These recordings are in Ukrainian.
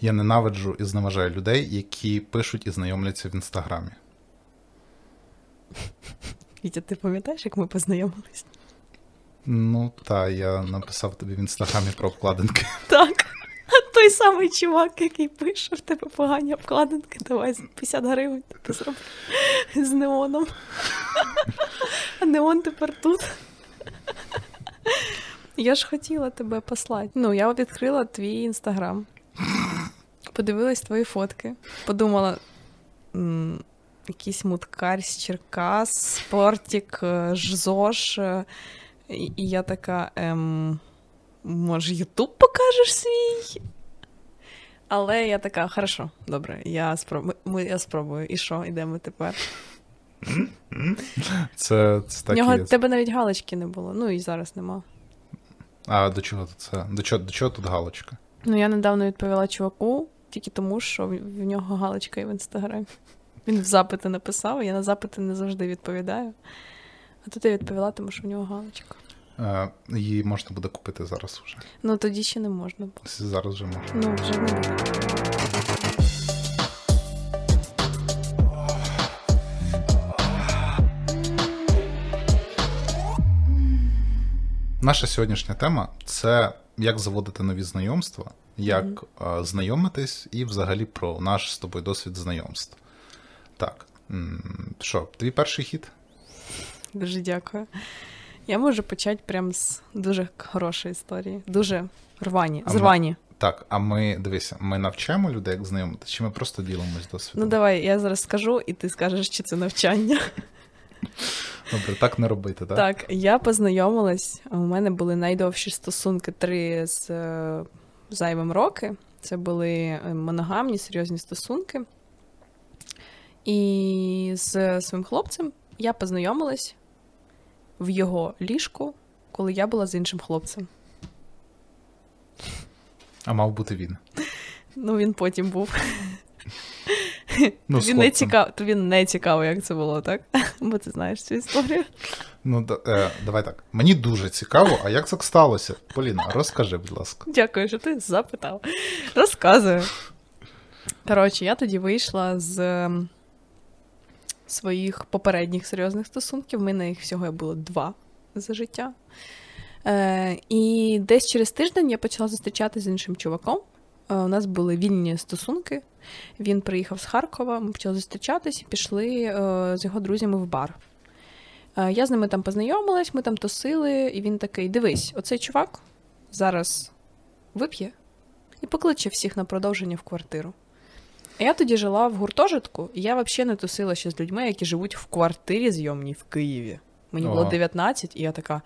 Я ненавиджу і зневажаю людей, які пишуть і знайомляться в інстаграмі. Вітя, ти пам'ятаєш, як ми познайомились? Ну, та, я написав тобі в інстаграмі про обкладинки. Так. Той самий чувак, який пише, в тебе погані обкладинки, давай 50 гривень ти зроби з неоном. А неон тепер тут. Я ж хотіла тебе послати. Ну, я відкрила твій інстаграм, подивилась твої фотки, подумала. Якийсь муткар з Черкас, спортик, е, ЖЗОЖ. е, І, і я така, ем, може, Ютуб покажеш свій? Але я така, хорошо, добре, я спробую. Ми, я спробую. І що, ідемо тепер? Це, це так нього і є. тебе навіть галочки не було. Ну і зараз нема. А до чого тут це? До чого, до чого тут галочка? Ну, я недавно відповіла чуваку тільки тому, що в, нього галочка є в інстаграмі. Він в запити написав, я на запити не завжди відповідаю. А тут я відповіла, тому що в нього галочка. Е, її можна буде купити зараз вже. Ну тоді ще не можна. Зараз вже можна. Ну, вже не буде. Наша сьогоднішня тема це як заводити нові знайомства, як е, знайомитись і взагалі про наш з тобою досвід знайомств. Так. Що, твій перший хід? Дуже дякую. Я можу почати прям з дуже хорошої історії. Дуже рвані. А З ми- Так, а ми дивися, ми навчаємо людей, як знайомитися, чи ми просто ділимось досвідом? Ну давай, я зараз скажу, і ти скажеш, чи це навчання. Добре, так не робити, так? Так, я познайомилась. У мене були найдовші стосунки три з е, зайвим роки. Це були е, моногамні, серйозні стосунки. І з своїм хлопцем я познайомилась в його ліжку, коли я була з іншим хлопцем. А мав бути він. Ну, він потім був. Ну, він, не хлопцем. цікав, тобі не цікаво, як це було, так? Бо ти знаєш цю історію. Ну, да, е, давай так. Мені дуже цікаво, а як так сталося? Поліна, розкажи, будь ласка. Дякую, що ти запитав. Розказую. Коротше, я тоді вийшла з ем, своїх попередніх серйозних стосунків. В мене їх всього було два за життя. Е, і десь через тиждень я почала зустрічатися з іншим чуваком. Е, у нас були вільні стосунки. Він приїхав з Харкова, ми почали зустрічатись і пішли е, з його друзями в бар. Е, я з ними там познайомилась, ми там тусили, і він такий: дивись, оцей чувак зараз вип'є і покличе всіх на продовження в квартиру. А я тоді жила в гуртожитку, і я взагалі не тусила ще з людьми, які живуть в квартирі зйомній в Києві. Мені було Ага. 19, і я така.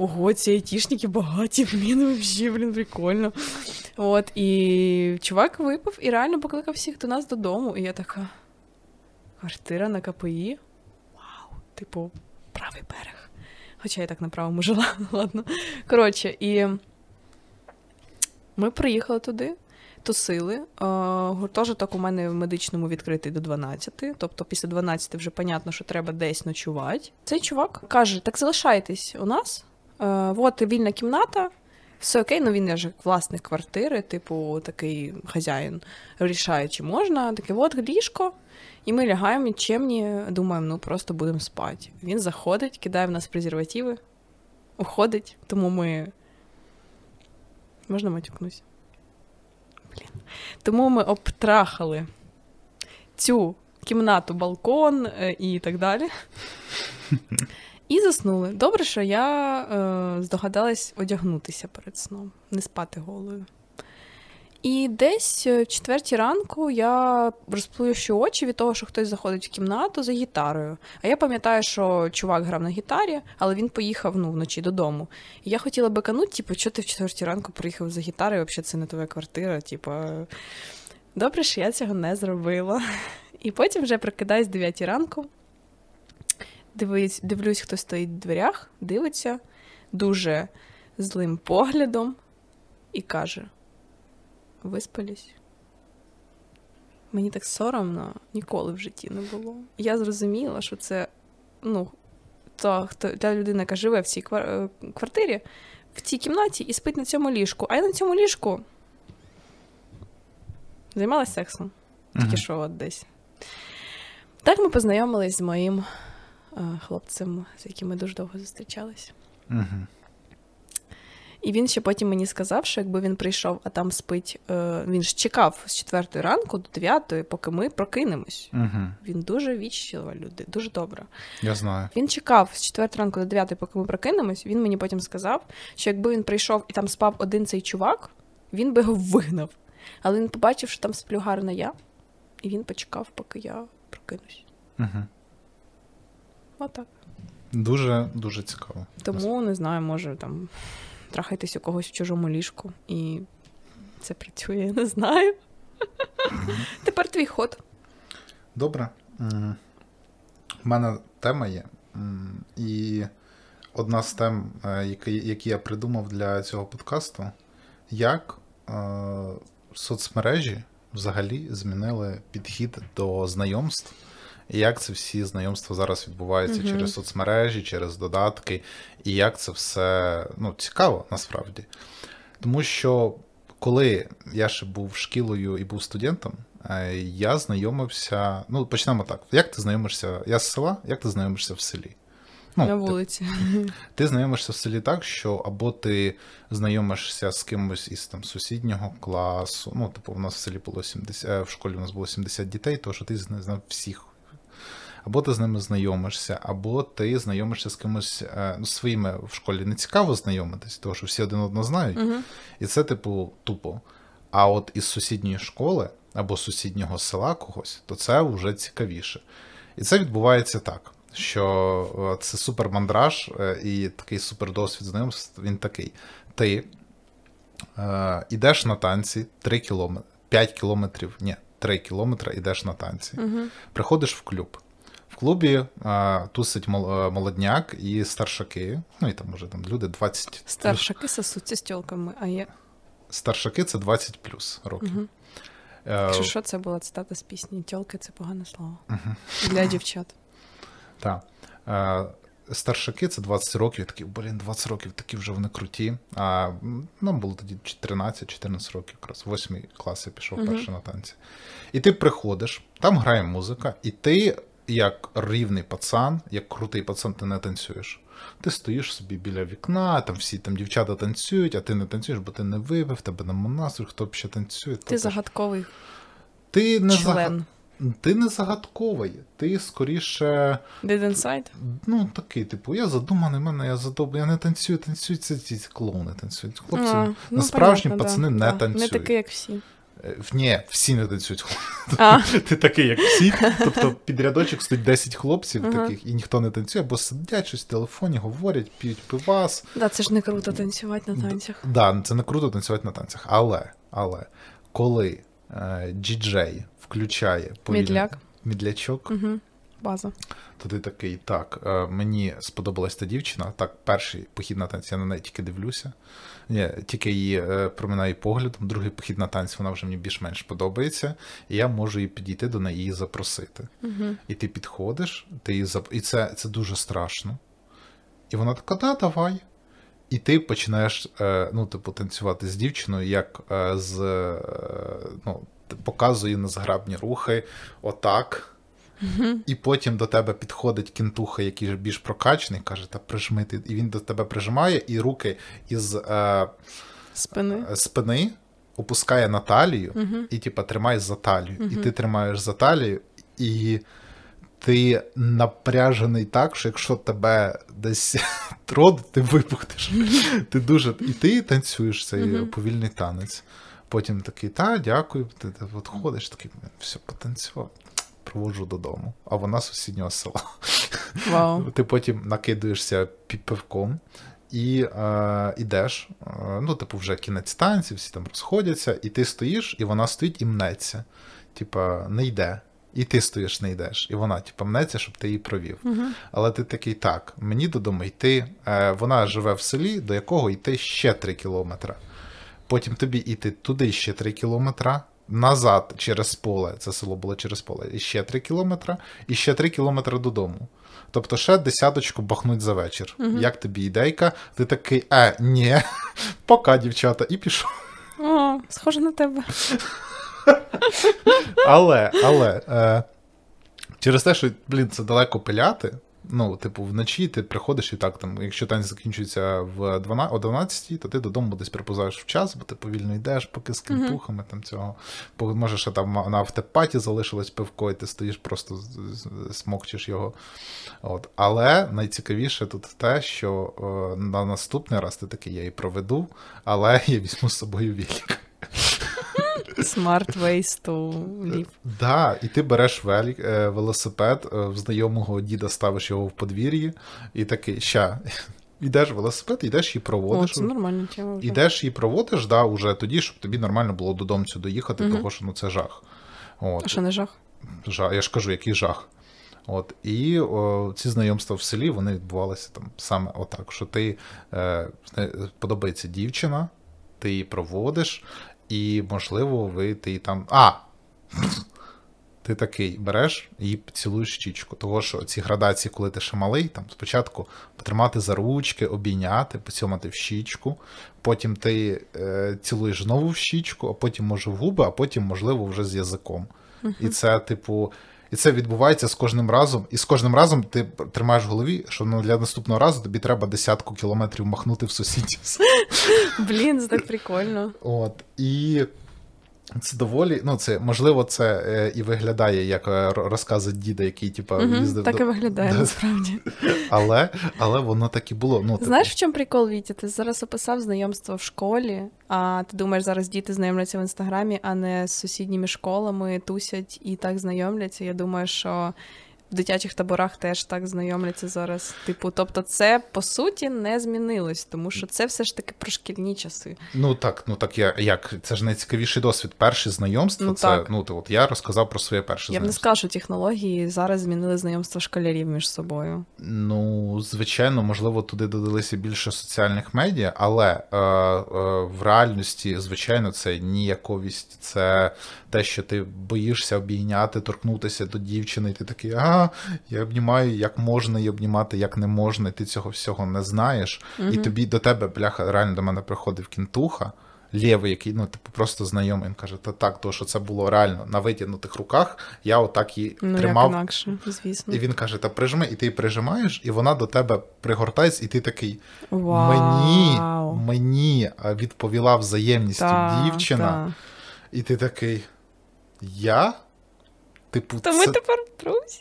Ого, ці айтішники багаті, блін, взагалі, блін, прикольно. От, і чувак випив і реально покликав всіх до нас додому. І я така. Квартира на КПІ? Вау, типу, правий берег. Хоча я так на правому жила, ладно. Коротше, і ми приїхали туди, тусили. Гуртожиток у мене в медичному відкритий до 12, тобто після 12 вже понятно, що треба десь ночувати. Цей чувак каже: так залишайтесь у нас, от вільна кімната. Все окей, ну він же власник квартири, типу, такий хазяїн рішає, чи можна. Таке, от ліжко, і ми лягаємо і чемні, думаємо, ну просто будемо спати. Він заходить, кидає в нас презервативи, уходить, тому ми. Можна матюкнусь? Блін. Тому ми обтрахали цю кімнату, балкон е, і так далі. І заснули. Добре, що я е, здогадалась одягнутися перед сном, не спати голою. І десь е, в четвертій ранку я розплющу очі від того, що хтось заходить в кімнату за гітарою. А я пам'ятаю, що чувак грав на гітарі, але він поїхав ну, вночі додому. І я хотіла бекануть, типу, що ти в четвертій ранку приїхав за гітарою, взагалі це не твоя квартира. Типу, добре, що я цього не зробила. І потім вже прокидаюсь в 9 ранку. Дивись, дивлюсь, хто стоїть в дверях, дивиться дуже злим поглядом і каже: Виспались? Мені так соромно ніколи в житті не було. Я зрозуміла, що це ну, та, хто, та людина, яка живе в цій е, квартирі, в цій кімнаті і спить на цьому ліжку. А я на цьому ліжку Займалась сексом. Тільки що от десь. Так ми познайомились з моїм хлопцем, з яким ми дуже довго зустрічались. Мгм. І він ще потім мені сказав, що якби він прийшов, а там спить, е, він ж чекав з 4 ранку до 9, поки ми прокинемось. Мгм. Він дуже віччлива люди, дуже добра. Я знаю. Він чекав з 4 ранку до 9, поки ми прокинемось. Він мені потім сказав, що якби він прийшов і там спав один цей чувак, він би його вигнав. Але він побачив, що там сплю гарно я, і він почекав, поки я прокинусь. Мгм. Отак. Дуже дуже цікаво. Тому не знаю, може там трахайтесь у когось в чужому ліжку, і це працює, я не знаю. Тепер твій ход. Добре. У мене тема є. І одна з тем, е, які, я придумав для цього подкасту, як е, соцмережі взагалі змінили підхід до знайомств. І як це всі знайомства зараз відбуваються Мгм. через соцмережі, через додатки, і як це все ну, цікаво насправді. Тому що коли я ще був шкілою і був студентом, е, я знайомився. Ну, почнемо так. Як ти знайомишся? Я з села, як ти знайомишся в селі? Ну, на вулиці. ти знайомишся в селі так, що або ти знайомишся з кимось із там сусіднього класу. Ну, типу, у нас в селі було 70, е, в школі у нас було 70 дітей, тому що ти зна- знав всіх. Або ти з ними знайомишся, або ти знайомишся з кимось е, ну, своїми в школі не цікаво знайомитись, тому що всі один одного знають. Мгм. І це, типу, тупо. А от із сусідньої школи або сусіднього села когось, то це вже цікавіше. І це відбувається так, що е, це супермандраж е, і такий супердосвід знайомств, він такий. Ти е, йдеш на танці 3 кілометри, 5 кілометрів, ні, 3 кілометри йдеш на танці. Мгм. Приходиш в клуб. В клубі е, тусить е, молодняк і старшаки, ну і там може там люди 20 плюс. Старшаки сосуться з тілками, а є. Старшаки це 20 плюс років. Е, Якщо що, це була цитата з пісні Тьолки це погане слово. Для дівчат. та. Старшаки це 20 років. Я такий, блін, 20 років, такі вже вони круті. А нам було тоді 13-14 років, якраз 8 клас я пішов Мгм. перший на танці. І ти приходиш, там грає музика, і ти, як рівний пацан, як крутий пацан, ти не танцюєш. Ти стоїш собі біля вікна, там всі там дівчата танцюють, а ти не танцюєш, бо ти не випив, тебе нема настрою, хто б ще танцює. Ти загадковий ти не, член. Ти не загадковий, ти скоріше. Dead inside? Ну, такий, типу, я задуманий, мене я задуманий, я не танцюю, танцюють це ці клоуни танцюють. Хлопці, А, ну, насправжні понятно, пацани да, не да. танцюють. Не такий, як всі. Е, Ні, всі не танцюють. А, Ти такий, як всі. Тобто під рядочок стоїть 10 хлопців Ага. таких, і ніхто не танцює, бо сидять щось в телефоні, говорять, п'ють пивас. да, це ж не круто танцювати на танцях. Да, це не круто танцювати на танцях. Але, але коли е, діджей включає повільний- Мідляк. мідлячок, Угу. База. то ти такий, так, е, мені сподобалась та дівчина. Так, перший похід на танці, я на неї тільки дивлюся. Ні, тільки її е, проминаю поглядом, другий похід на танці, вона вже мені більш-менш подобається, і я можу її підійти до неї і запросити. Угу. І ти підходиш, ти її зап... і це, це дуже страшно. І вона така, да, давай. І ти починаєш е, ну, типу, танцювати з дівчиною, як з ну, показує незграбні рухи, отак. І потім до тебе підходить кінтуха, який більш прокачаний, каже, та прижми ти. І він до тебе прижимає, і руки із е, Спини. спини опускає на талію, і типа тримає за талію. І ти тримаєш за талію, і ти напряжений так, що якщо тебе десь трод, ти вибухнеш. Ти дуже. І ти танцюєш цей повільний танець. Потім такий, та, дякую, ти, от ходиш, такий, все, потанцював. Проводжу додому, а вона з сусіднього села. Вау. Ти потім накидуєшся під пивком і е, ідеш. Е, ну, типу, вже кінець танців, всі там розходяться, і ти стоїш, і вона стоїть і мнеться. Типа, не йде. І ти стоїш, не йдеш. І вона, типа, мнеться, щоб ти її провів. Угу. Але ти такий, так, мені додому йти. Е, вона живе в селі, до якого йти ще 3 кілометри. Потім тобі йти туди ще 3 кілометри. Назад через поле, це село було через поле, і ще 3 кілометри, і ще 3 кілометри додому. Тобто ще десяточку бахнуть за вечір. Мгм. Як тобі ідейка? Ти такий, е, ні, пока, дівчата, і пішов. О, схоже на тебе. Але, але е, через те, що, блін, це далеко пиляти. Ну, типу, вночі ти приходиш і так, там, якщо танець закінчується в 12, о 12, то ти додому десь припозаєш в час, бо ти повільно йдеш, поки з кемпухами там цього. Бо може, ще там на автопаті залишилось пивко, і ти стоїш, просто смокчеш його. От. Але найцікавіше тут те, що е, на наступний раз ти такий я і проведу, але я візьму з собою велик. Smart ways to live. Да, і ти береш велик, е, велосипед, е, в знайомого діда ставиш його в подвір'ї, і такий, ща, йдеш велосипед, йдеш і О, проводиш. це нормальна тема вже. Ідеш і проводиш, да, уже тоді, щоб тобі нормально було додому доїхати, Мгм. того що ну це жах. От. А що не жах? Жах, я ж кажу, який жах. От, і о, ці знайомства в селі вони відбувалися там саме отак, що ти е, подобається дівчина, ти її проводиш, і, можливо, ви ти там. А! Ти такий береш і цілуєш щічку. Того, що ці градації, коли ти ще малий, там спочатку потримати за ручки, обійняти, поцьомати в щічку, потім ти е, цілуєш знову в щічку, а потім, може, в губи, а потім, можливо, вже з язиком. І це, типу, і це відбувається з кожним разом. І з кожним разом ти тримаєш в голові, що ну, для наступного разу тобі треба десятку кілометрів махнути в сусідів. Блін, це так прикольно. От. І це доволі, ну, це, можливо, це е, і виглядає як е, розкази діда, який, Мгм, їздив. Так до- і виглядає насправді. Але, але воно так і було. Ну, типу, Знаєш, в чому прикол, Вітя? Ти зараз описав знайомство в школі, а ти думаєш, зараз діти знайомляться в інстаграмі, а не з сусідніми школами тусять і так знайомляться. Я думаю, що в дитячих таборах теж так знайомляться зараз. Типу, тобто, це по суті не змінилось, тому що це все ж таки про шкільні часи. Ну так, ну так я як це ж найцікавіший досвід. Перше знайомство, Ну, це так. ну ти от я розказав про своє перше Я б не знайомство. сказала, що технології зараз змінили знайомство школярів між собою. Ну, звичайно, можливо, туди додалися більше соціальних медіа, але е, е, в реальності, звичайно, це ніяковість, це те, що ти боїшся обійняти, торкнутися до дівчини, і ти такий, а, я обнімаю, як можна її обнімати, як не можна, і ти цього всього не знаєш. І тобі до тебе, бляха, реально до мене приходив кінтуха. Лєвий, який, ну, типу, просто знайомий, він каже, та так, то що це було реально на витягнутих руках, я отак її Ну, тримав як інакше, звісно. і він каже: та прижми, і ти її прижимаєш, і вона до тебе пригортається, і ти такий. Вау. Мені мені відповіла взаємністю Та, дівчина, та. і ти такий. Я? Типу, То ми тепер друзі.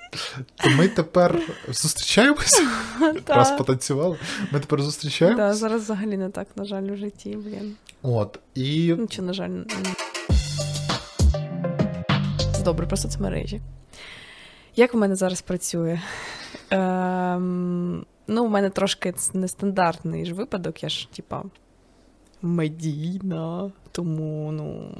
то ми тепер зустрічаємося? Раз потанцювали. Ми тепер Да, зустрічаємося. зараз взагалі не так, на жаль, в житті, блін. От. І Ну, чи, на жаль, добре, просто це мережі. Як в мене зараз працює? Ем, ну, у мене трошки нестандартний ж випадок, я ж, типа, медійна, тому ну,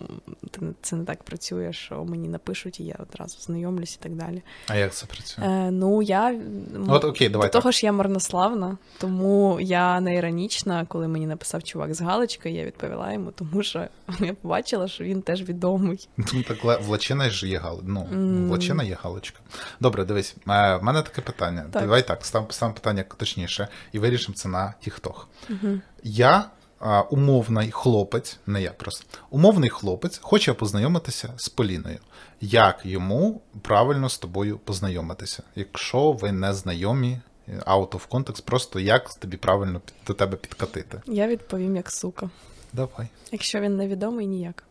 це не- так працює, що мені напишуть, і я одразу знайомлюсь і так далі. А як це працює? Е, ну, я От окей, давай до так. того ж я марнославна, тому я не іронічна, коли мені написав чувак з галочкою, я відповіла йому, тому що я побачила, що він теж відомий. Ну, так влачина ж є гал... ну, М. влачина є галочка. Добре, дивись, е, в мене таке питання. Так. Давай так, став, став питання точніше, і вирішимо це на тіктох. Угу. Я а, умовний хлопець, не я просто умовний хлопець хоче познайомитися з Поліною. Як йому правильно з тобою познайомитися? Якщо ви не знайомі, out of context, просто як тобі правильно до тебе підкатити? Я відповім як сука. Давай. Якщо він невідомий, ніяк.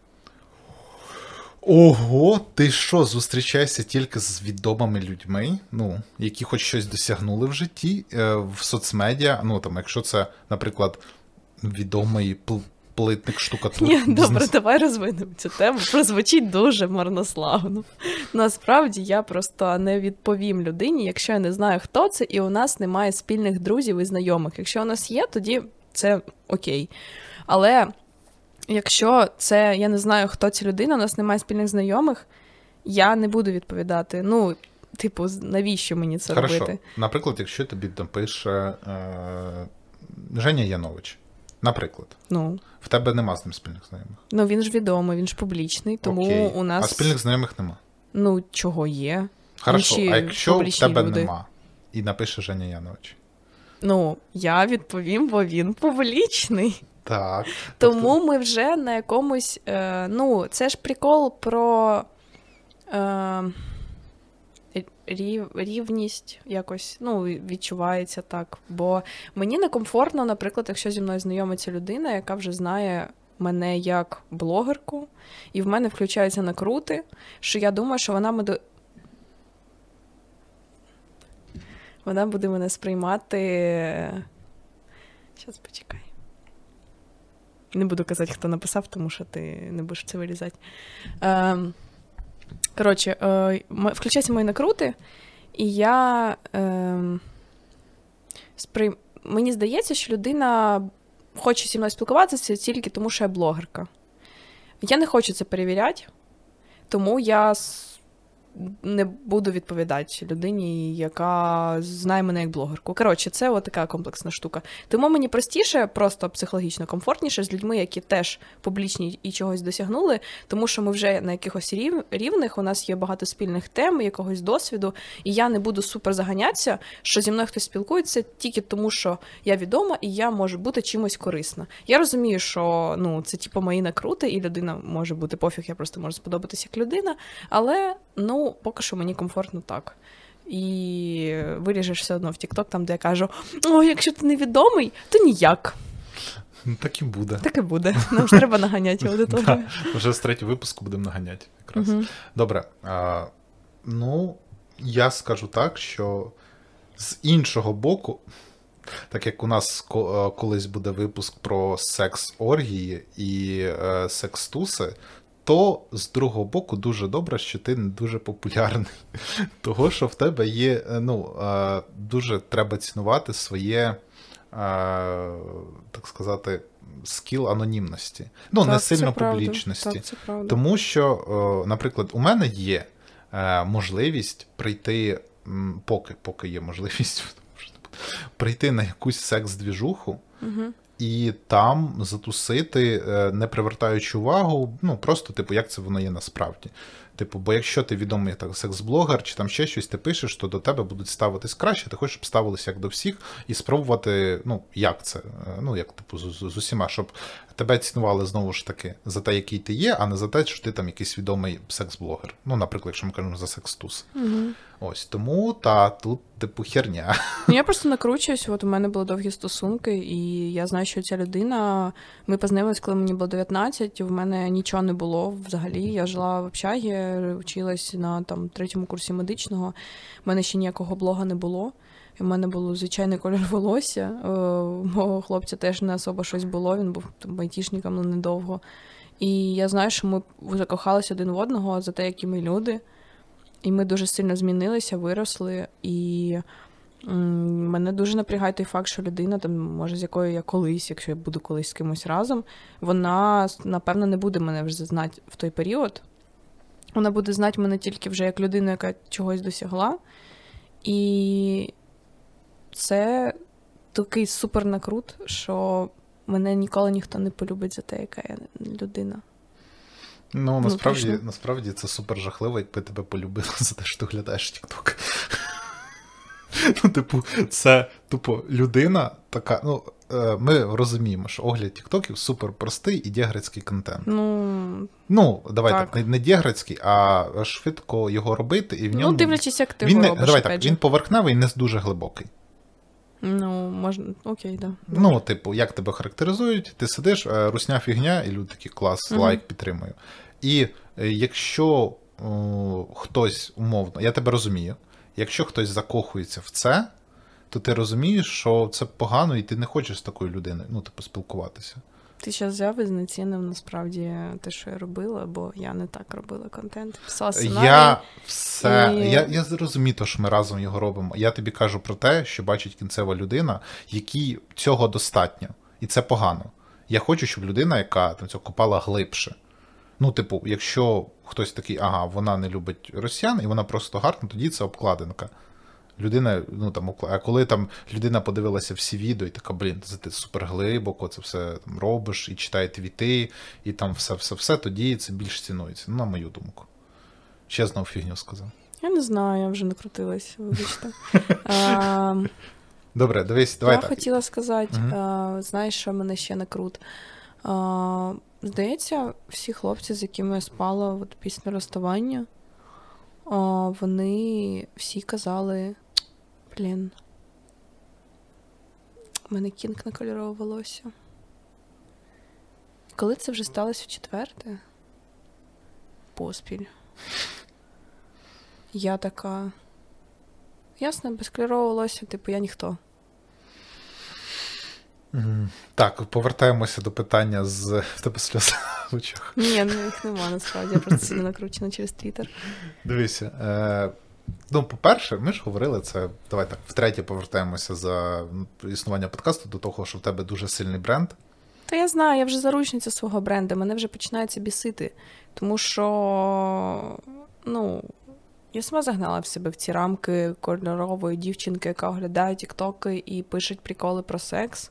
Ого, ти що, зустрічаєшся тільки з відомими людьми, ну, які хоч щось досягнули в житті, е, в соцмедіа. Ну там, якщо це, наприклад, відомий пл- плитник штукатур. Ні, добре, давай розвинемо цю тему. Прозвучить дуже марнославно. Насправді я просто не відповім людині, якщо я не знаю, хто це, і у нас немає спільних друзів і знайомих. Якщо у нас є, тоді це окей. Але якщо це я не знаю, хто ця людина, у нас немає спільних знайомих, я не буду відповідати. Ну, типу, навіщо мені це Хорошо. робити? Наприклад, якщо тобі напише е, Женя Янович, наприклад, Ну, в тебе нема з ним спільних знайомих. ну він ж відомий, він ж публічний, тому Окей. у нас А спільних знайомих нема. ну чого є. Хорошо, Інші а якщо в тебе люди. нема, і напише Женя Янович. Ну, я відповім, бо він публічний. Так. Тому ми вже на якомусь. Е, ну, це ж прикол про е, рів, рівність якось ну, відчувається так. Бо мені некомфортно, наприклад, якщо зі мною знайомиться людина, яка вже знає. Мене як блогерку, і в мене включаються накрути, що я думаю, що вона буде вона буде мене сприймати. Зараз почекай. Не буду казати, хто написав, тому що ти не будеш це вирізати. Е, коротше, е, включаються мої накрути, і я. Е, сприй... Мені здається, що людина хоче зі мною спілкуватися тільки тому, що я блогерка. Я не хочу це перевіряти, тому я не буду відповідати людині, яка знає мене як блогерку. Коротше, це от така комплексна штука. Тому мені простіше, просто психологічно комфортніше з людьми, які теж публічні і чогось досягнули, тому що ми вже на якихось рів... рівних, у нас є багато спільних тем, якогось досвіду, і я не буду супер заганятися, що зі мною хтось спілкується тільки тому, що я відома і я можу бути чимось корисна. Я розумію, що ну це типу мої накрути, і людина може бути пофіг, я просто можу сподобатися як людина, але ну поки що мені комфортно так. І виріжеш все одно в TikTok, там, де я кажу: о, якщо ти невідомий, то ніяк. Ну, Так і буде. Так і буде. Нам ж треба наганяти аудиторію. Вже з третього випуску будемо наганяти. якраз. Добре. А, Ну, я скажу так, що з іншого боку, так як у нас колись буде випуск про секс-оргії і е, секс-туси, то з другого боку дуже добре, що ти не дуже популярний. Того, що в тебе є, е, ну, е, дуже треба цінувати своє, е, так сказати, скіл анонімності. Ну, так, не сильно це публічності. Так, це правда. Тому що, наприклад, у мене є можливість прийти, поки поки є можливість прийти на якусь секс-двіжуху. Угу і там затусити, е, не привертаючи увагу, ну просто, типу, як це воно є насправді. Типу, бо якщо ти відомий так секс-блогер чи там ще щось ти пишеш, то до тебе будуть ставитись краще, ти хочеш, щоб ставилися як до всіх, і спробувати, ну, як це, е, ну, як типу, з, з усіма, щоб тебе цінували знову ж таки за те, який ти є, а не за те, що ти там якийсь відомий секс-блогер. Ну, наприклад, якщо ми кажемо за секс-тус. Угу. Ось тому та тут, типу, херня. Ну, я просто накручуюсь. От у мене були довгі стосунки, і я знаю, що ця людина. Ми познайомились, коли мені було 19, і в мене нічого не було взагалі. Я жила в общагі, вчилась на там третьому курсі медичного. У мене ще ніякого блога не було. У мене було звичайний колір волосся. У мого хлопця теж не особо щось було. Він був там айтішником ну, недовго. І я знаю, що ми закохалися один в одного за те, які ми люди. І ми дуже сильно змінилися, виросли, і мене дуже напрягає той факт, що людина, там, може, з якою я колись, якщо я буду колись з кимось разом, вона, напевно, не буде мене вже знати в той період. Вона буде знати мене тільки вже як людину, яка чогось досягла. І це такий супер накрут, що мене ніколи ніхто не полюбить за те, яка я людина. Ну, насправді ну, насправді це супер жахливо, якби тебе полюбили за те, що ти глядаєш TikTok. Ну, типу, це тупо людина така. Ну, е, ми розуміємо, що огляд тіктоків супер простий і дєгрецький контент. Ну, ну давай так, так не, не дєгрецький, а швидко його робити, і в ну, ньому. Ну, дивлячись, як ти він його робиш, Давай так, він поверхневий, не дуже глибокий. Ну, можна, окей, да. Ну, типу, як тебе характеризують, ти сидиш, е, русня фігня, і люди такі клас, угу. лайк підтримую. І е, якщо о, хтось умовно, я тебе розумію, якщо хтось закохується в це, то ти розумієш, що це погано, і ти не хочеш з такою людиною, ну, типу, спілкуватися. Ти зараз взяв і знецінив насправді те, що я робила, бо я не так робила контент. Писала сценарій. Я все. І... Я я зрозумію, що ми разом його робимо. Я тобі кажу про те, що бачить кінцева людина, якій цього достатньо. І це погано. Я хочу, щоб людина, яка там цього копала глибше. Ну, типу, якщо хтось такий, ага, вона не любить росіян, і вона просто гарна, тоді це обкладинка. Людина, ну там, а коли там людина подивилася всі відео, і така, блін, це ти супер глибоко, це все там робиш, і читає твіти, і там все-все-все, тоді це більш цінується. Ну, на мою думку. Ще знову фігню сказав. Я не знаю, я вже накрутилась, вибачте. Добре, дивись, давай Я так. хотіла сказати, Мгм. а, знаєш, що мене ще не крут. А, здається, всі хлопці, з якими я спала от після розставання, вони всі казали: блін, у мене кінг на кольорове волосся. Коли це вже сталося в четверте? Поспіль. Я така. Ясно, без кольорового волосся, типу, я ніхто. Так, повертаємося до питання з в тебе сльози в очах. Ні, ну їх нема насправді, я просто сильно накручена через твіттер. Дивися. Е, ну, по-перше, ми ж говорили це. Давай так, втретє повертаємося за існування подкасту до того, що в тебе дуже сильний бренд. Та я знаю, я вже заручниця свого бренду, мене вже починається бісити. Тому що, ну, я сама загнала в себе в ці рамки кольорової дівчинки, яка оглядає тіктоки і пише приколи про секс.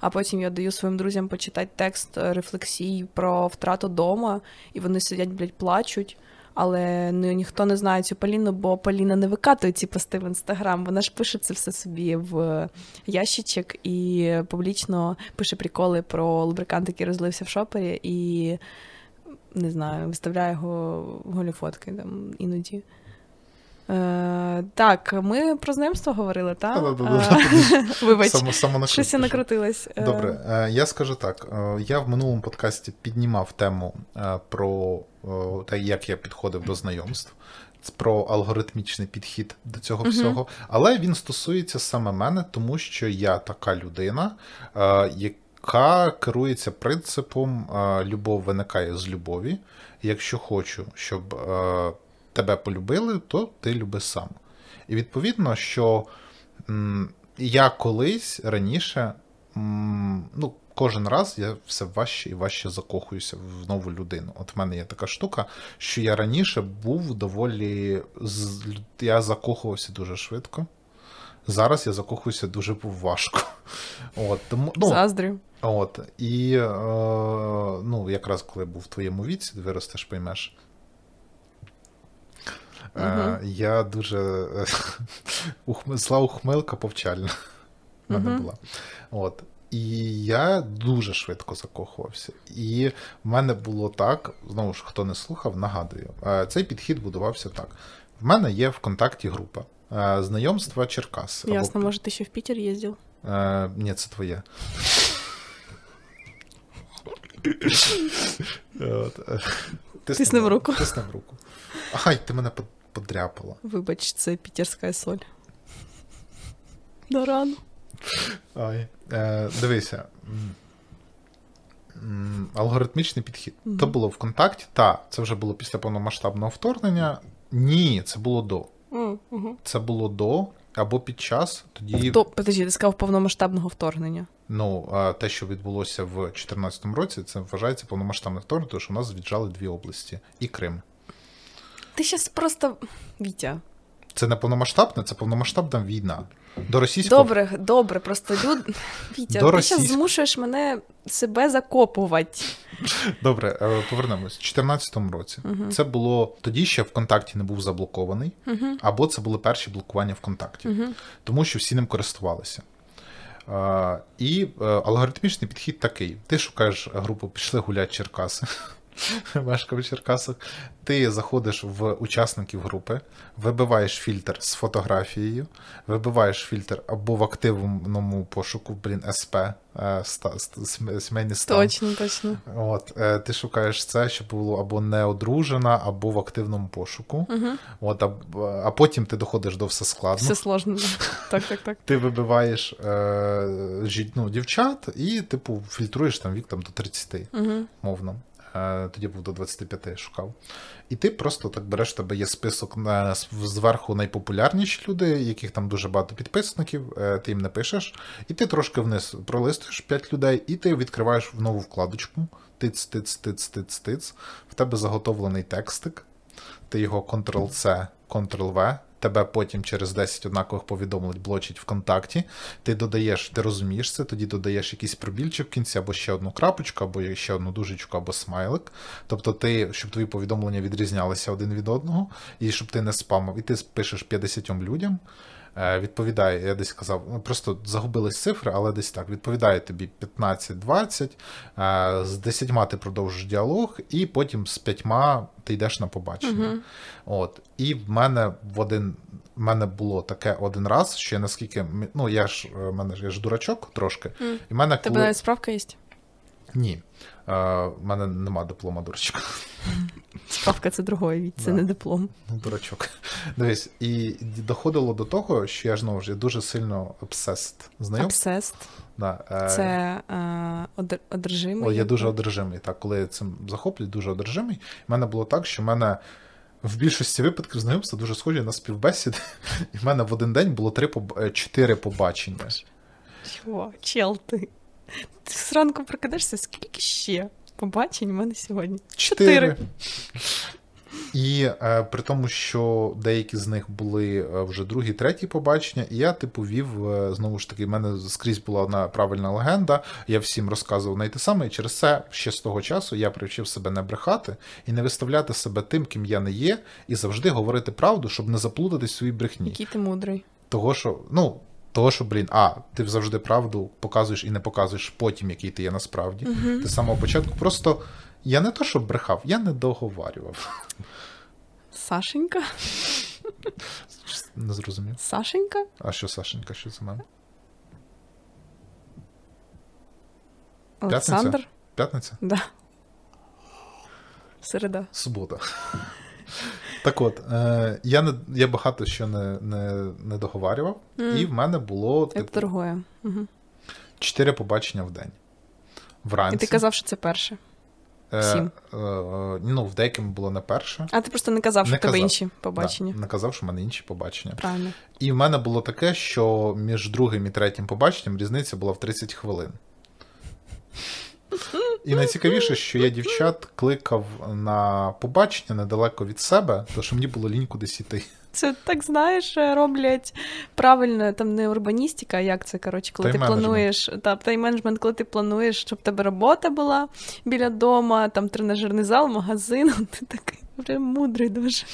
А потім я даю своїм друзям почитати текст рефлексій про втрату дома, і вони сидять, блядь, плачуть. Але ну, ніхто не знає цю Поліну, бо Поліна не викатує ці пости в інстаграм. Вона ж пише це все собі в ящичок і публічно пише приколи про лубрикант, який розлився в шопері, і не знаю, виставляє його голі фотки там іноді. Е, так, ми про знайомство говорили, так? Вибач, щось я накрутилась. Е, Добре, е, я скажу так. Я в минулому подкасті піднімав тему про те, як я підходив до знайомств, про алгоритмічний підхід до цього Мгм. всього. Але він стосується саме мене, тому що я така людина, е, яка керується принципом е, любов виникає з любові. Якщо хочу, щоб е, тебе полюбили, то ти люби сам. І відповідно, що я колись раніше, ну, кожен раз я все важче і важче закохуюся в нову людину. От в мене є така штука, що я раніше був доволі. Я закохувався дуже швидко. Зараз я закохуюся дуже важко. От, тому, ну, Заздрю. От, і е, ну, якраз коли був в твоєму віці, ти виростеш, поймеш. Е, я дуже е, зла ухмилка повчальна в мене була. От. І я дуже швидко закохувався. І в мене було так, знову ж, хто не слухав, нагадую. е, Цей підхід будувався так. В мене є ВКонтакті група. е, Знайомства Черкас. або Ясно, може, ти ще в Пітер їздив? Е, ні, це твоє. Тиснем руку. Тиснем руку. Ай, ти мене подряпала. Вибач, це пітерська соль. На рану. Ай. Е, дивися. Алгоритмічний підхід. Мгм. То було ВКонтакті, та, це вже було після повномасштабного вторгнення. Ні, це було до. Угу. Це було до або під час. Тоді То, подожди, ти сказав повномасштабного вторгнення. Ну, а те, що відбулося в 2014 році, це вважається повномасштабне вторгнення, тому що у нас віджали дві області і Крим. Ти щас просто. Вітя. Це не повномасштабне, це повномасштабна війна. До російського Добре, добре, просто люд. Вітя, До ти зараз змушуєш мене себе закопувати. добре, е, повернемось. У 2014 році Мгм. це було тоді ще ВКонтакті не був заблокований, Угу. або це були перші блокування ВКонтакті, Угу. тому що всі ним користувалися. І е, алгоритмічний підхід такий: ти шукаєш групу Пішли гулять Черкаси. Мешкав в Черкасах. Ти заходиш в учасників групи, вибиваєш фільтр з фотографією, вибиваєш фільтр або в активному пошуку, блін, СП, е, сімейний стан. Точно, точно. От, е, ти шукаєш це, щоб було або не одружена, або в активному пошуку. Угу. От, а, а потім ти доходиш до все складно. Все сложно. Так, так, так. Ти вибиваєш е, ну, дівчат і, типу, фільтруєш там вік там, до 30, Угу. мовно. Е, тоді був до 25 шукав. І ти просто так береш, в тебе є список на, зверху найпопулярніші люди, яких там дуже багато підписників, е, ти їм не пишеш, і ти трошки вниз пролистуєш 5 людей, і ти відкриваєш в нову вкладочку. Тиц, тиц, тиц, тиц, тиц. В тебе заготовлений текстик, ти його Ctrl-C, Ctrl-V, тебе потім через 10 однакових повідомлень блочить ВКонтакті, ти додаєш, ти розумієш це, тоді додаєш якийсь пробільчик в кінці, або ще одну крапочку, або ще одну дужечку, або смайлик. Тобто ти, щоб твої повідомлення відрізнялися один від одного, і щоб ти не спамив, і ти пишеш 50 людям. Е, Відповідає, я десь казав, ну просто загубились цифри, але десь так. Відповідає тобі 15-20, е, з 10 ти продовжиш діалог, і потім з 5 ти йдеш на побачення. Угу. От. І в мене в один. В мене було таке один раз, що я наскільки. Ну, я ж е, мене ж я ж дурачок трошки. М. І мене Тебе коли... справка є? Ні. В мене нема диплома дурачка. Справка це другої від, це Да. не диплом. Ну, дурачок. Дивись, і доходило до того, що я ж знову ж я дуже сильно обсест. Знайом? Обсест. Да, е, Це е, одержимий. О, я дуже одержимий. Так, коли я цим захоплюю, дуже одержимий. У мене було так, що в мене в більшості випадків знайомства дуже схожі на співбесіди. І в мене в один день було три е, чотири побачення. Чого? Чел ти. Ти зранку прокидаєшся, скільки ще побачень в мене сьогодні? Чотири. І е, при тому, що деякі з них були е, вже другі, треті побачення, і я, типу, вів е, знову ж таки, в мене скрізь була одна правильна легенда. Я всім розказував на те саме, і через це ще з того часу я привчив себе не брехати і не виставляти себе тим, ким я не є, і завжди говорити правду, щоб не заплутатись в своїй брехні. Який ти мудрий. Того, що, ну. Того, що, блін, а, ти завжди правду показуєш і не показуєш потім, який ти є насправді. Угу. Ти з самого початку просто. Я не то, що брехав, я не договарював. Сашенька? Не зрозумів. Сашенька? А що, Сашенька, що це мене? Олександр? П'ятниця? Да. Середа. Субота. Так от, е, я не я багато що не, не, не договарював, М. і в мене було типу. Угу. чотири побачення в день. Вранці. І ти казав, що це перше. е, е, е, ну, в деяким було не перше. А ти просто не казав, що в тебе інші побачення. Да, не казав, що в мене інші побачення. Правильно. І в мене було таке, що між другим і третім побаченням різниця була в 30 хвилин. І найцікавіше, що я дівчат кликав на побачення недалеко від себе, тому що мені було лінь кудись іти. Це так знаєш, роблять правильно, там не урбаністика, а як це коротше, коли ти плануєш та тайм-менеджмент, коли ти плануєш, щоб тебе робота була біля дома, там тренажерний зал, магазин. Ти такий прям мудрий дуже.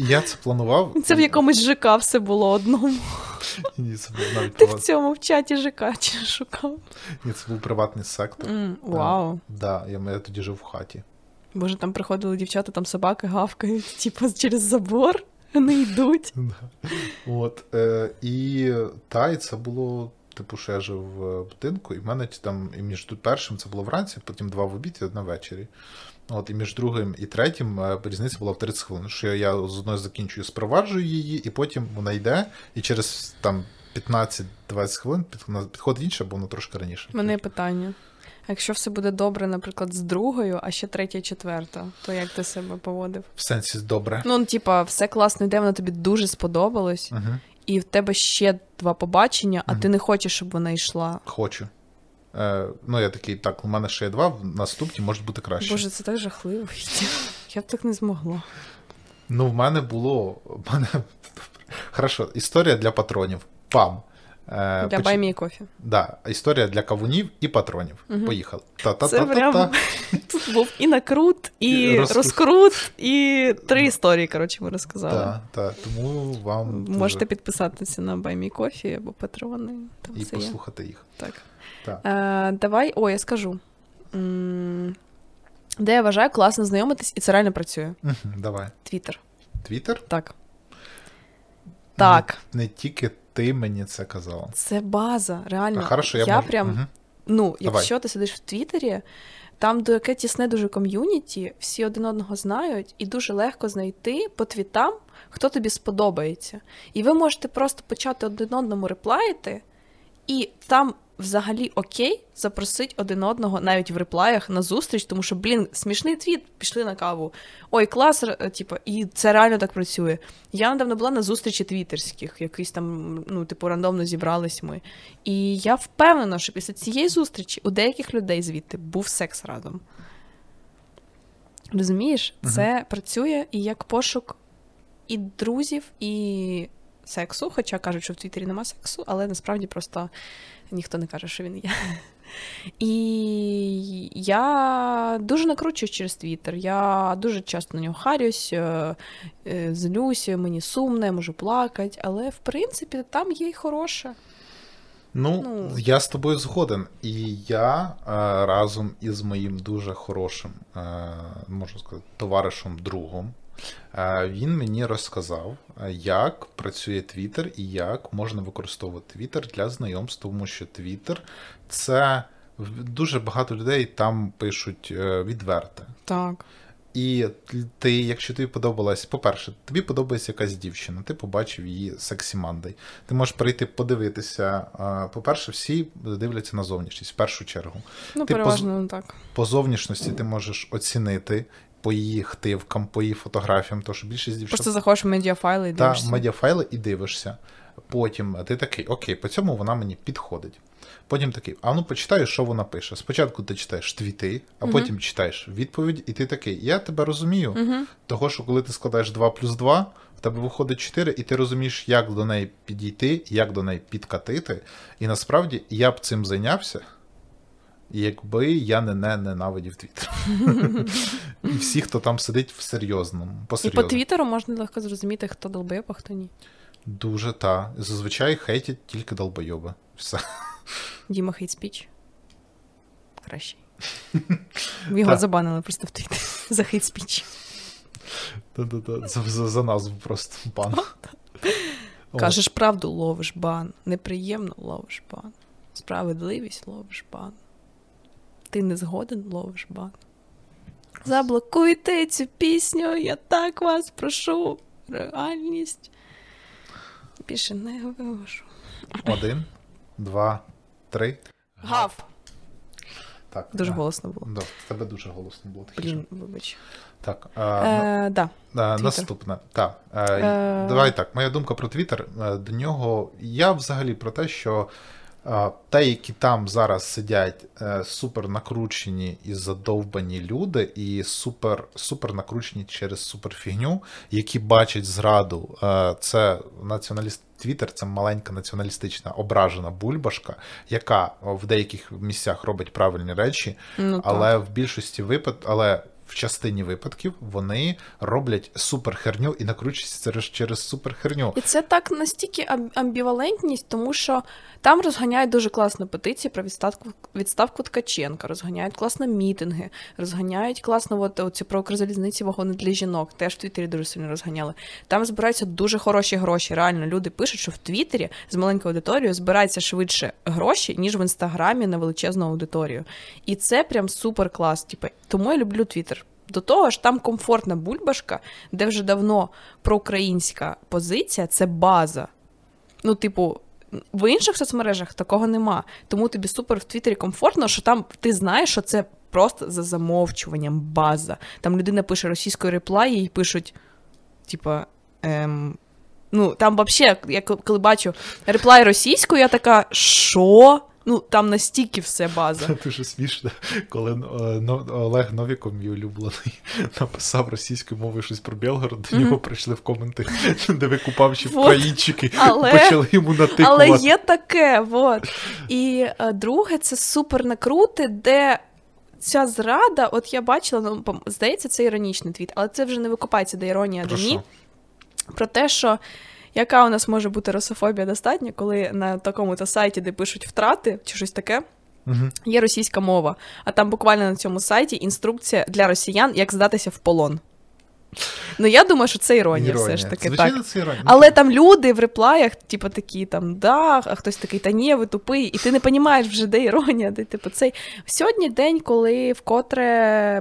Я це планував. Це в якомусь ЖК все було одному. Ні, це був навіть Ти в цьому в чаті ЖК чи шукав. Ні, це був приватний сектор. М, Вау. Да, я, я тоді жив в хаті. Боже, там приходили дівчата, там собаки гавкають, типу через забор. Вони йдуть. От, е, і та, і це було, типу, що я жив в будинку, і в мене там, і між першим це було вранці, потім два в обід і одна ввечері. От, і між другим і третім е, різниця була в 30 хвилин. Що я з одної закінчую, спроваджую її, і потім вона йде, і через там 15-20 хвилин під- підходить інша, бо вона трошки раніше. Мене питання. Якщо все буде добре, наприклад, з другою, а ще третя, четверта, то як ти себе поводив? В сенсі добре. Ну, типа, все класно йде, воно тобі дуже сподобалось, Угу. і в тебе ще два побачення, а Мгм. ти не хочеш, щоб вона йшла. Хочу. Е, ну, я такий, так, у мене ще є два, в наступні можуть бути краще. Боже, це так жахливо. Я б так не змогла. Ну, в мене було. В мене... Хорошо, історія для патронів. Пам. Е, Для поч- баймі кофі. Да, історія для кавунів і патронів. Мгм. Поїхали. Це Та-та-та-та-та. прям тут був і накрут, і розкрут. розкрут, і три історії, коротше, ми розказали. Та, та, тому вам дуже- Можете підписатися на Баймі Кофі або патрони. Там і все є. їх. Так. Так. Е, давай, о, я скажу. М, Де я вважаю класно знайомитись, і це реально працює. Мгм, Давай. Твіттер. Твіттер? Так. Так. Не, тільки ти мені це казала. Це база, реально. А, хорошо, я, можу. прям, Мгм. ну, якщо ти сидиш в Твіттері, там таке тісне дуже ком'юніті, всі один одного знають, і дуже легко знайти по твітам, хто тобі сподобається. І ви можете просто почати один одному реплаїти, і там взагалі окей запросить один одного навіть в реплаях на зустріч, тому що, блін, смішний твіт, пішли на каву. Ой, клас, е, типу, і це реально так працює. Я недавно була на зустрічі твіттерських, якийсь там, ну, типу, рандомно зібрались ми. І я впевнена, що після цієї зустрічі у деяких людей звідти був секс разом. Розумієш, це працює і як пошук і друзів, і сексу. Хоча кажуть, що в Твіттері нема сексу, але насправді просто ніхто не каже, що він є. І я дуже накручуюсь через Твіттер. Я дуже часто на нього харюсь, е, е, злюся, мені сумно, я можу плакати, але в принципі там є й хороше. Ну, Ну. я з тобою згоден. І я е, разом із моїм дуже хорошим, е, можу сказати, товаришем, другом. Е, Він мені розказав, е, як працює Твіттер і як можна використовувати Твіттер для знайомств, тому що Твіттер це дуже багато людей там пишуть е, відверте. Так. І ти, якщо тобі подобалась, по-перше, тобі подобається якась дівчина, ти побачив її сексі мандей. Ти можеш прийти подивитися. По-перше, всі дивляться на зовнішність в першу чергу. Ну, Ти переважно так. По зовнішності ти можеш оцінити по її хтивкам, по її фотографіям, тому що більшість дівчат Просто заходиш в медіафайли і дивишся. медіафайли і дивишся. Потім ти такий, окей, по цьому вона мені підходить. Потім такий, а ну почитаю, що вона пише. Спочатку ти читаєш твіти, а потім читаєш відповідь, і ти такий, я тебе розумію. Угу. Того, що коли ти складаєш 2 плюс 2, в тебе виходить 4, і ти розумієш, як до неї підійти, як до неї підкатити. І насправді я б цим зайнявся, якби я не, не ненавидів Твіттер. І всі, хто там сидить в серйозному, І по. Твіттеру можна легко зрозуміти, хто долбоєб, а хто ні. Дуже та. Зазвичай хейтять тільки долбойоби. Все. Діма хейтспіч. Кращий. Його забанили просто в Твіттері за хейтспіч. Та-та-та. За, назву просто. От. Кажеш правду, ловиш бан. Неприємно ловиш бан. Справедливість ловиш бан. Ти не згоден, ловиш бан. Заблокуйте цю пісню, я так вас прошу. Реальність. Більше не вивожу. Один, два, три. Гав! Так. Дуже а, голосно було. Да, в тебе дуже голосно було. Блін, вибач. Так. А, на- Е, да. а, наступне. Так. Е, Е. Давай так. Моя думка про Твіттер. е, До нього. Я взагалі про те, що е, те, які там зараз сидять е, супер накручені і задовбані люди, і супер, супер накручені через суперфігню, які бачать зраду. Е, Це націоналіст. Твіттер це маленька націоналістична ображена бульбашка, яка в деяких місцях робить правильні речі, Ну, але в більшості випадків, але частині випадків вони роблять суперхерню і накручуються через, через суперхерню. І це так настільки ам- амбівалентність, тому що там розганяють дуже класно петиції про відставку, відставку Ткаченка, розганяють класно мітинги, розганяють класно от, оці про Укрзалізниці вагони для жінок. Теж в Твіттері дуже сильно розганяли. Там збираються дуже хороші гроші. Реально люди пишуть, що в Твіттері з маленькою аудиторією збирається швидше гроші, ніж в інстаграмі на величезну аудиторію. І це прям супер клас. Типу, тому я люблю Твіттер. До того ж, там комфортна бульбашка, де вже давно проукраїнська позиція це база. Ну, типу, в інших соцмережах такого нема. Тому тобі супер в Твіттері комфортно, що там ти знаєш, що це просто за замовчуванням база. Там людина пише російською реплай, їй пишуть, типа. Ем, ну, там взагалі, я коли- бачу реплай російською, я така, що? Ну, там настільки все база. Це Дуже смішно, коли е, Олег Новіков, мій улюблений, написав російською мовою щось про Білгород, до нього прийшли в коменти, де викупавші Вот. українчики, Але- почали йому натикувати. Але є таке, от. І е, друге, це супер накрути, де ця зрада, от я бачила, ну, здається, це іронічний твіт, але це вже не викопається, де іронія, де ні. Про те, що яка у нас може бути русофобія достатня, коли на такому-то сайті, де пишуть втрати чи щось таке, Мгм. є російська мова, а там буквально на цьому сайті інструкція для росіян, як здатися в полон. Ну, я думаю, що це іронія, все ж таки. Звичайно, так. це іронія. Але там люди в реплаях, типу, такі там, да, а хтось такий, та ні, ви тупий, і ти не розумієш вже, де іронія, де типу цей. Сьогодні день, коли вкотре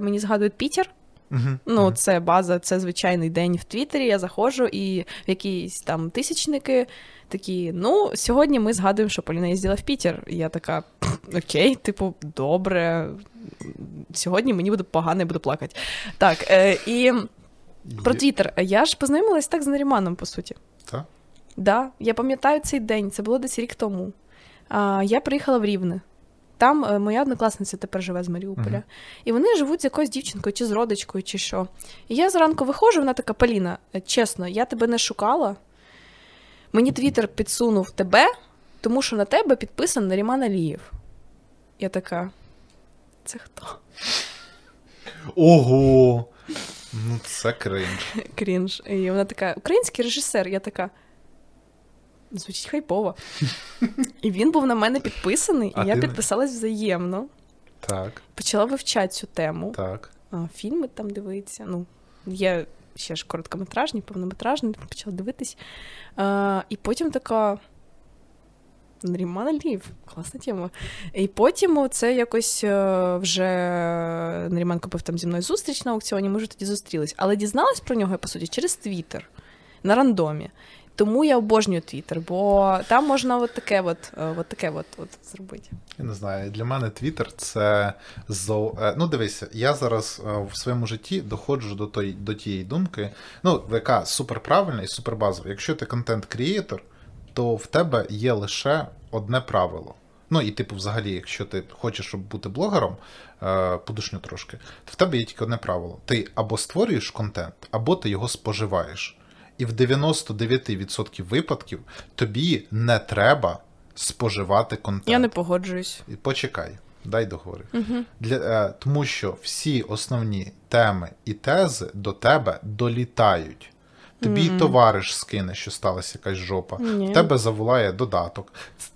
мені згадують Пітер. Мгм. Ну, це база, це звичайний день в Твіттері. Я заходжу, і в якісь там тисячники такі: ну, сьогодні ми згадуємо, що Поліна їздила в Пітер. І я така, окей, типу, добре. Сьогодні мені буде погано, я буду плакати. Так, е, і про Твіттер. Я ж познайомилась так з Наріманом, по суті. Та? Да, я пам'ятаю цей день, це було десь рік тому. А, я приїхала в Рівне. Там е, моя однокласниця тепер живе з Маріуполя. Мгм. І вони живуть з якоюсь дівчинкою, чи з родичкою, чи що. І я зранку виходжу, вона така: Поліна, е, чесно, я тебе не шукала. Мені твіттер підсунув тебе, тому що на тебе підписаний Наріман Алієв. Я така. Це хто? Ого! Ну, це кринж. Крінж. І вона така, український режисер. Я така. Звучить хайпово. І він був на мене підписаний, і А я ти підписалась взаємно. Так, Почала вивчати цю тему. так. Фільми там дивитися. Ну, є ще ж короткометражні, повнометражні, почала дивитись. А, і потім така. Наріман Алієв, класна тема. І потім це якось е, вже Наріман купив там зі мною зустріч на аукціоні, ми вже тоді зустрілись. Але дізналась про нього, я, по суті, через Твіттер на рандомі. Тому я обожнюю Твіттер, бо там можна от таке от, е, от таке от, от зробити. Я не знаю, для мене Твіттер це зо... е, Ну, дивися, я зараз е, в своєму житті доходжу до той, до тієї думки, ну, яка суперправильна і супербазова. Якщо ти контент-крієтор, то в тебе є лише одне правило. Ну, і, типу, взагалі, якщо ти хочеш щоб бути блогером, подушню трошки, то в тебе є тільки одне правило: ти або створюєш контент, або ти його споживаєш. І в 99% випадків тобі не треба споживати контент. Я не погоджуюсь. І Почекай, дай договори. Угу. Для, е, тому що всі основні теми і тези до тебе долітають. Тобі Мгм. товариш скине, що сталася якась жопа. Ні. В тебе заволає додаток.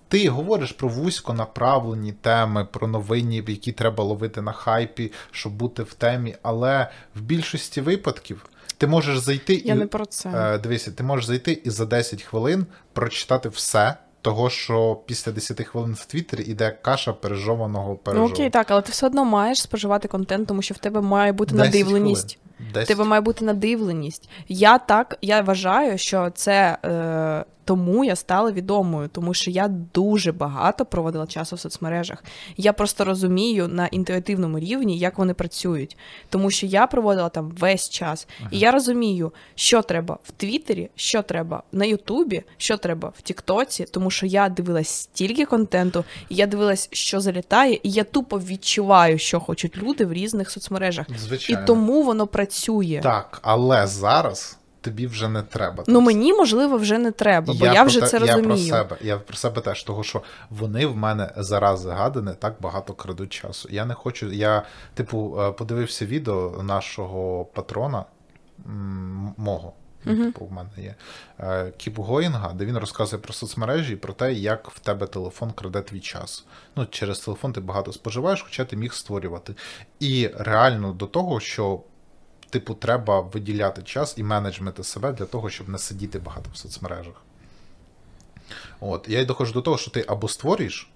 Ти говориш про вузько направлені теми, про новинні, які треба ловити на хайпі, щоб бути в темі. Але в більшості випадків ти можеш зайти Я і не про це. Е, дивися, ти можеш зайти і за 10 хвилин прочитати все, того що після 10 хвилин в Твіттері іде каша пережованого Ну окей, так, але ти все одно маєш споживати контент, тому що в тебе має бути надивленість. хвилин. 10. тебе має бути надивленість. Я так, я вважаю, що це е, тому я стала відомою, тому що я дуже багато проводила часу в соцмережах. Я просто розумію на інтуїтивному рівні, як вони працюють. Тому що я проводила там весь час. І я розумію, що треба в Твіттері, що треба на Ютубі, що треба в Тіктоці, тому що я дивилась стільки контенту, і я дивилась, що залітає, і я тупо відчуваю, що хочуть люди в різних соцмережах. Звичайно. І тому воно працює. Так, але зараз тобі вже не треба. Ну мені можливо вже не треба, бо я, про вже те- це Я про себе, я про себе теж, того що вони в мене зарази гадане так багато крадуть часу. Я не хочу. Я, типу, е, подивився відео нашого патрона мого. Мгм. Типу, в мене є е, Кіп Гоїнга, де він розказує про соцмережі і про те, як в тебе телефон краде твій час. Ну, через телефон ти багато споживаєш, хоча ти міг створювати. І реально до того, що типу, треба виділяти час і менеджмент себе для того, щоб не сидіти багато в соцмережах. От, я й доходжу до того, що ти або створюєш,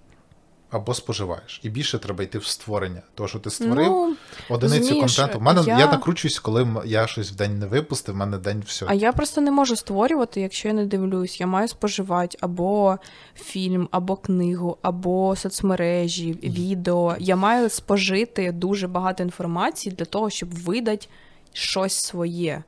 або споживаєш. І більше треба йти в створення. Того, що ти створив Ну, одиницю розумієш, контенту. В мене я... я- накручуюсь, коли я щось в день не випустив, в мене день все. а я просто не можу створювати, якщо я не дивлюсь. Я маю споживати або фільм, або книгу, або соцмережі, відео. Я маю спожити дуже багато інформації для того, щоб видати щось своє.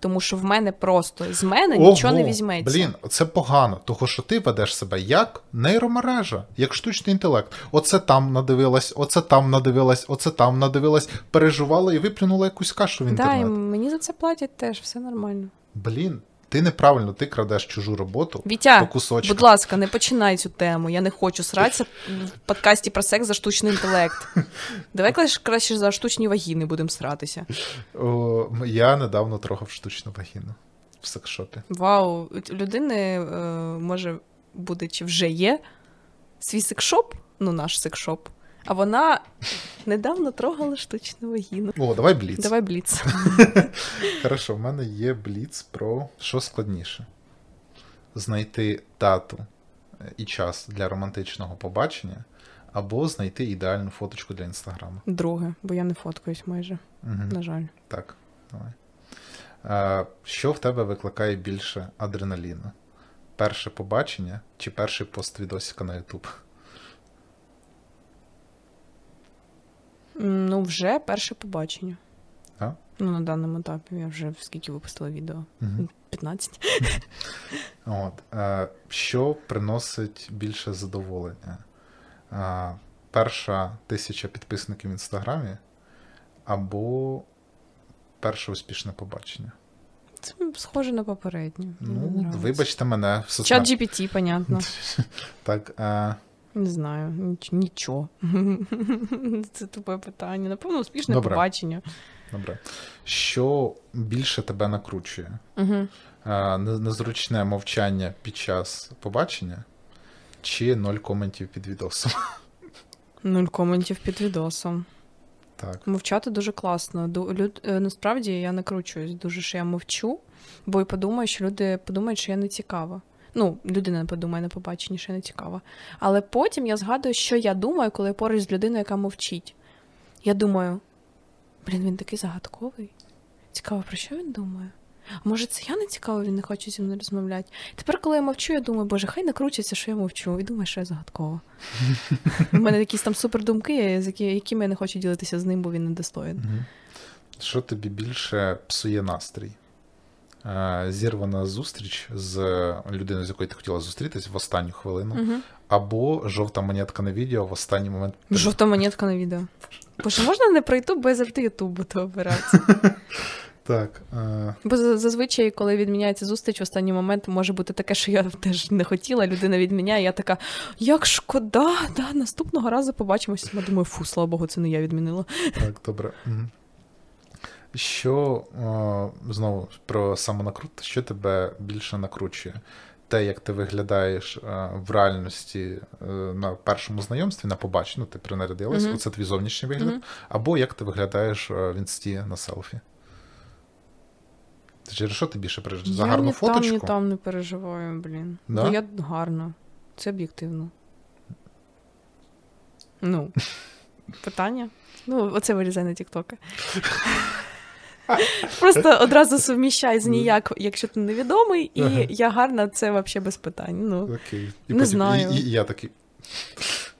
Тому що в мене просто з мене нічого не візьметься. Блін, це погано, тому що ти ведеш себе як нейромережа, як штучний інтелект. Оце там надивилась, оце там надивилась, оце там надивилась, переживала і виплюнула якусь кашу в Да, і мені за це платять теж, все нормально. Блін, ти неправильно, ти крадеш чужу роботу Вітя, по будь ласка, не починай цю тему. Я не хочу сратися в подкасті про секс за штучний інтелект. Давай краще- за штучні вагіни будемо сратися. О, я недавно трохав штучну вагіну в секшопі. Вау, у людини е, може буде чи вже є свій секшоп, ну наш секшоп, а вона недавно трогала штучну вагіну. О, давай бліц. Давай бліц. Хорошо, в мене є бліц про що складніше: знайти дату і час для романтичного побачення, або знайти ідеальну фоточку для інстаграму. Друге, бо я не фоткаюсь майже, Угу. на жаль. Так, давай. Е, що в тебе викликає більше адреналіну? Перше побачення чи перший пост відосика на YouTube? Ну, вже перше побачення. А? Ну, на даному етапі я вже скільки випустила відео? Угу. 15. От, е, що приносить більше задоволення? Е, перша тисяча підписників в інстаграмі або перше успішне побачення. Це схоже на попереднє. Ну, вибачте мене в Чат. GPT, понятно. Так, е, Не знаю, ніч- нічого. Це тупе питання. Напевно, успішне Добре. побачення. Добре. Що більше тебе накручує? Угу. Незручне мовчання під час побачення чи ноль коментів під відосом? Нуль коментів під відосом. Так. Мовчати дуже класно. Люд... е, Насправді я накручуюсь дуже, що я мовчу, бо й подумаю, що люди подумають, що я не цікава. Ну, людина не подумає на побаченні, що не цікава. Але потім я згадую, що я думаю, коли я поруч з людиною, яка мовчить. Я думаю, блін, він такий загадковий. Цікаво, про що він думає? А може, це я не цікаво, він не хоче зі мною розмовляти. Тепер, коли я мовчу, я думаю, боже, хай накручиться, що я мовчу, і думаю, що я загадкова. У мене якісь там супердумки, якими я не хочу ділитися з ним, бо він недостоїн. Що тобі більше псує настрій? Е, Зірвана зустріч з людиною, з якою ти хотіла зустрітись в останню хвилину, Угу. або жовта монетка на відео в останній момент. Жовта монетка на відео. Боже, можна не про Ютуб, бо я завжди Ютуб буду обирати. Так. Е, Бо зазвичай, коли відміняється зустріч, в останній момент може бути таке, що я теж не хотіла, людина відміняє, я така, як шкода, да, наступного разу побачимося. Я думаю, фу, слава Богу, це не я відмінила. так, добре. Мгм. Що е, знову про самонакрут, що тебе більше накручує? Те, як ти виглядаєш е, в реальності е, на першому знайомстві, на побаченні, ну, ти принарядилась, Мгм. оце твій зовнішній вигляд, Мгм. або як ти виглядаєш в інсті на селфі. Ти через що ти більше переживаєш? За я гарну ні фоточку? там, ні там не переживаю, блін. Да? Бо я гарна. Це об'єктивно. Ну, питання? Ну, оце вирізай на Тіктоки. Просто одразу суміщай з ніяк, якщо ти невідомий, і Ага. я гарна, це взагалі без питань. Ну, Окей. І Не потім, знаю. І, і, і я такий.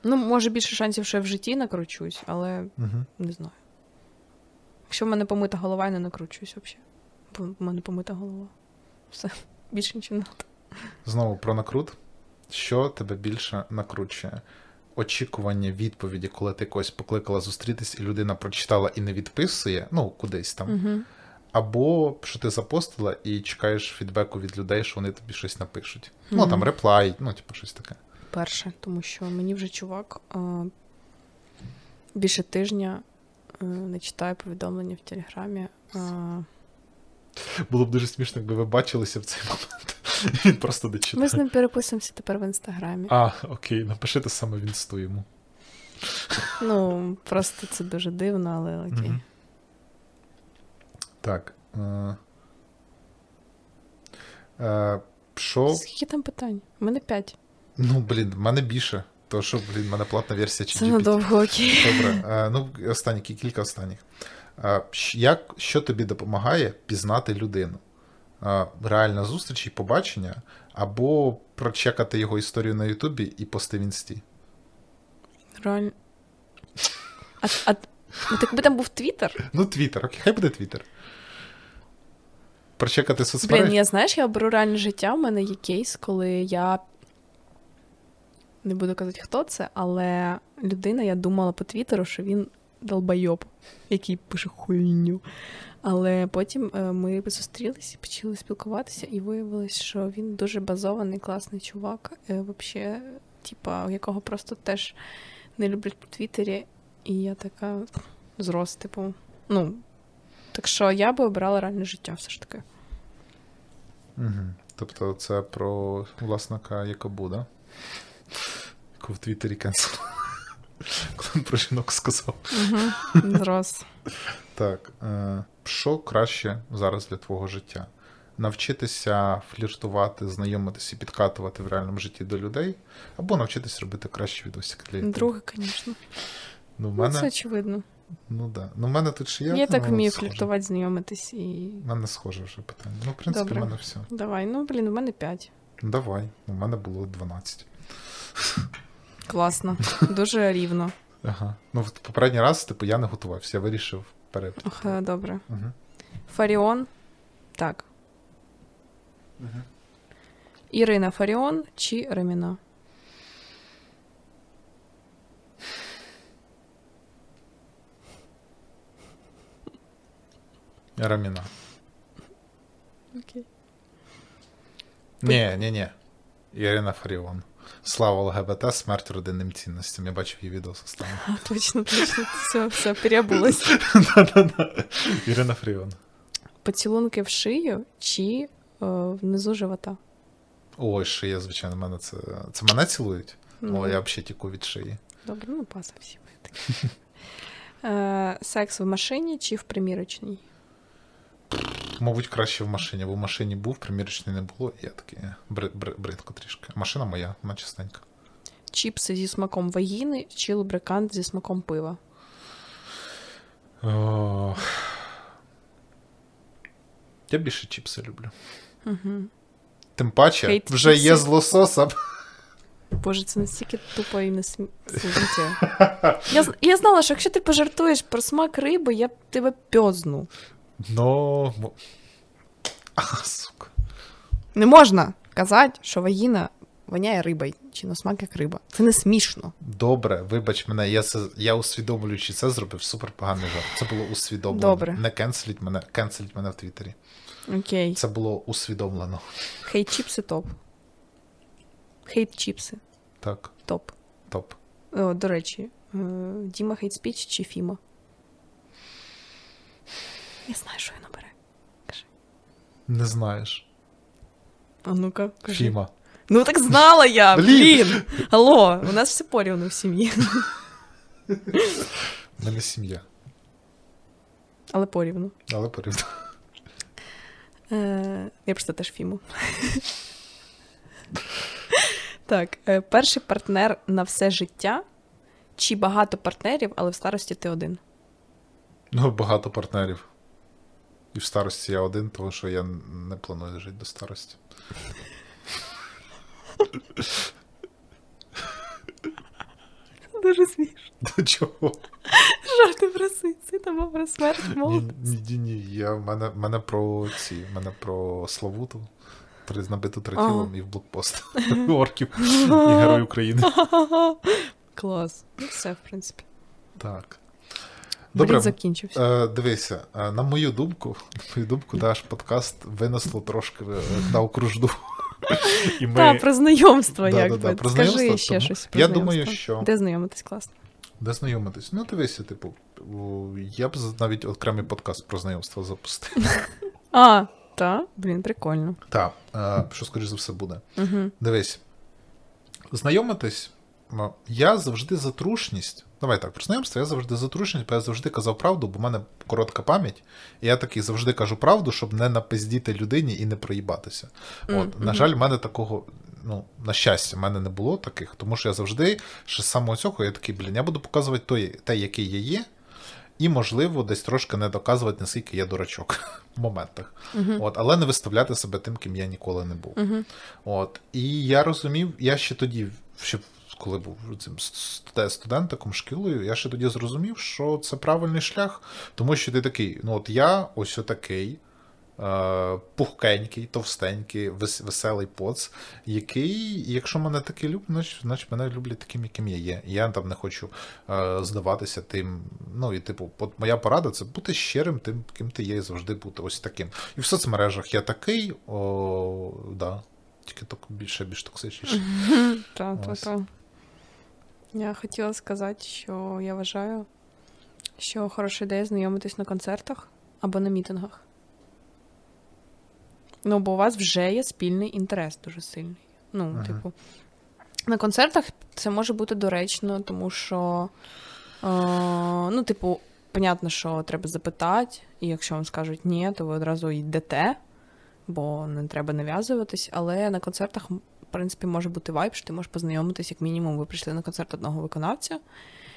ну, може більше шансів, що я в житті накручусь, але Угу. не знаю. Якщо в мене помита голова, я не накручуюсь взагалі. Бо в мене помита голова. Все, більше нічого не треба. Знову про накрут. Що тебе більше накручує? Очікування відповіді, коли ти когось покликала зустрітись, і людина прочитала і не відписує, ну кудись там. Угу. Або що ти запостила і чекаєш фідбеку від людей, що вони тобі щось напишуть. Ну там реплай, ну типу щось таке. Перше, тому що мені вже чувак е, більше тижня е, не читає повідомлення в Телеграмі. Е, Було б дуже смішно, якби ви бачилися в цей момент. Він просто не читає. ми з ним переписуємося тепер в інстаграмі. А, окей, напиши те саме в інсту йому. Ну, просто це дуже дивно, але окей. Мгм. Так. Е... Е, що Скільки там питань? У мене п'ять. Ну, блін, в мене більше. То що, блін, в мене платна версія чи Це надовго окей. Добре. Е, ну, останні кілька останніх. Е, як, що тобі допомагає пізнати людину? Реальна зустріч і побачення, або прочекати його історію на Ютубі і пости в інсті. Реально. А, а ну, так би там був Твіттер? Ну, Твіттер, окей, хай буде Твіттер. Прочекати соцмережі. Блін, я знаєш, я оберу реальне життя. У мене є кейс, коли я не буду казати, хто це, але людина, я думала по Твіттеру, що він долбайоб, який пише хуйню. Але потім е, ми зустрілися, почали спілкуватися, і виявилось, що він дуже базований, класний чувак. Е, вообще, типа, якого просто теж не люблять в Твіттері. І я така зрос, типу. Ну, так що я би обирала реальне життя все ж таки. Угу. Тобто це про власника Якобу, да? Яку в Твіттері кенсел. Коли про жінок сказав. Угу. Так, е, що краще зараз для твого життя? Навчитися фліртувати, знайомитися і підкатувати в реальному житті до людей, або навчитися робити кращі відосики для YouTube. Друге, звісно. Ну, Ну, це очевидно. ну, да. ну, в мене тут ще є. Я так вмію фліртувати, знайомитись і. У мене схоже вже питання. Ну, в принципі, Добре. в мене все. Давай. Ну, блін, у мене п'ять. Ну, Давай. У мене було 12. Класно. Дуже рівно. Ага. Ну, в попередній раз, типу, я не готувався, я вирішив перед. Ох, е, добре. Угу. Фаріон. Так. Угу. Ірина Фаріон чи Реміна? Раміна. Окей. Ні, ні, ні. Ірина Фаріон. Слава ЛГБТ, смерть родинним цінностям. Я бачив її відео останнє. А, точно, точно. Все, все, переобулась. Ірина Фріон. Поцілунки в шию чи е, внизу живота? Ой, шия, звичайно, мене це. Це мене цілують? Ну, О, я взагалі тіку від шиї. Добре, ну паса всі. Е, секс в машині чи в примірочній? Мабуть, краще в машині, бо в машині був, примірочний не було, і я такий бри- бри- бридко трішки. Машина моя, вона чистенька. Чіпси зі смаком вагіни чи лубрикант зі смаком пива? О... Я більше чіпси люблю. Угу. Тим паче, Хейт вже є чіпси. з лососом. Боже, це настільки тупо і несміття. Я, я знала, що якщо ти пожартуєш про смак риби, я тебе пьозну. Мо- А, сука. Не можна казати, що вагіна воняє рибою, чи на смак як риба. Це не смішно. Добре, вибач мене, я, це, я усвідомлюючи це зробив супер поганий жарт. Це було усвідомлено. Добре. Не кенселіть мене, кенселіть мене в Твіттері. Окей. Це було усвідомлено. Хейт чіпси топ. Хейт чіпси. Так, Топ. топ. О, до речі, е, Діма hate speech чи Фіма? Я знаю, що він обере. Кажи. Не знаєш. А ну-ка, кажи. Фіма. Ну так знала я, Блін. Алло, у нас все порівну в сім'ї. В мене сім'я. Але порівну. Але порівняно. Е, я просто теж Фіму. так, е, перший партнер на все життя. Чи багато партнерів, але в старості ти один? Ну, багато партнерів. І в старості я один, тому що я не планую жити до старості. Дуже смішно. До чого? Жарти про суїцид або про смерть молоді. ні, ні, ні. Я, мене, мене про ці, мене про Славуту, набиту тротілом і в блокпост орків і Герой України. Клас. Ну, все, в принципі. Так. Брід Добре, закінчився. е, дивися, е, на мою думку, на мою думку, наш подкаст винесло трошки е, на окружду. І ми... Та, про знайомство, Да, як да, да, би. про Скажи знайомство, ще тому щось про я знайомство. думаю, що- Де знайомитись класно? Де знайомитись? Ну, дивися, типу, я б навіть окремий подкаст про знайомство запустив. А, та, блін, прикольно. Так, що скоріш за все буде. Угу. Дивись, знайомитись, я завжди за трушність. Давай так, про знайомство я завжди за трушність, бо я завжди казав правду, бо в мене коротка пам'ять. І я такий завжди кажу правду, щоб не напиздіти людині і не проїбатися. От, Мгм, на жаль, в мене такого, ну, на щастя, в мене не було таких, тому що я завжди, ще з самого цього, я такий, блін, я буду показувати той, те, який я є. І, можливо, десь трошки не доказувати, наскільки я дурачок в моментах. Угу. От, але не виставляти себе тим, ким я ніколи не був. Угу. От, і я розумів, я ще тоді, ще коли був цим студентиком, шкілою, я ще тоді зрозумів, що це правильний шлях, тому що ти такий, ну от я ось отакий. е, Пухкенький, товстенький, вес- веселий поц, який, якщо мене таки люблять, значить, значить мене люблять таким, яким я є. Я там не хочу е, здаватися тим. Ну і типу, от моя порада це бути щирим тим, ким ти є, і завжди бути ось таким. І в соцмережах я такий, о, да, тільки так більше більш токсичніше. Та, та, Ось. та. Я хотіла сказати, що я вважаю, що хороша ідея знайомитись на концертах або на мітингах. Ну, бо у вас вже є спільний інтерес дуже сильний. Ну, Ага. типу, на концертах це може бути доречно, тому що, е, ну, типу, понятно, що треба запитати, і якщо вам скажуть ні, то ви одразу йдете, бо не треба нав'язуватись. Але на концертах, принципі, може бути вайб, що ти можеш познайомитись, як мінімум, ви прийшли на концерт одного виконавця.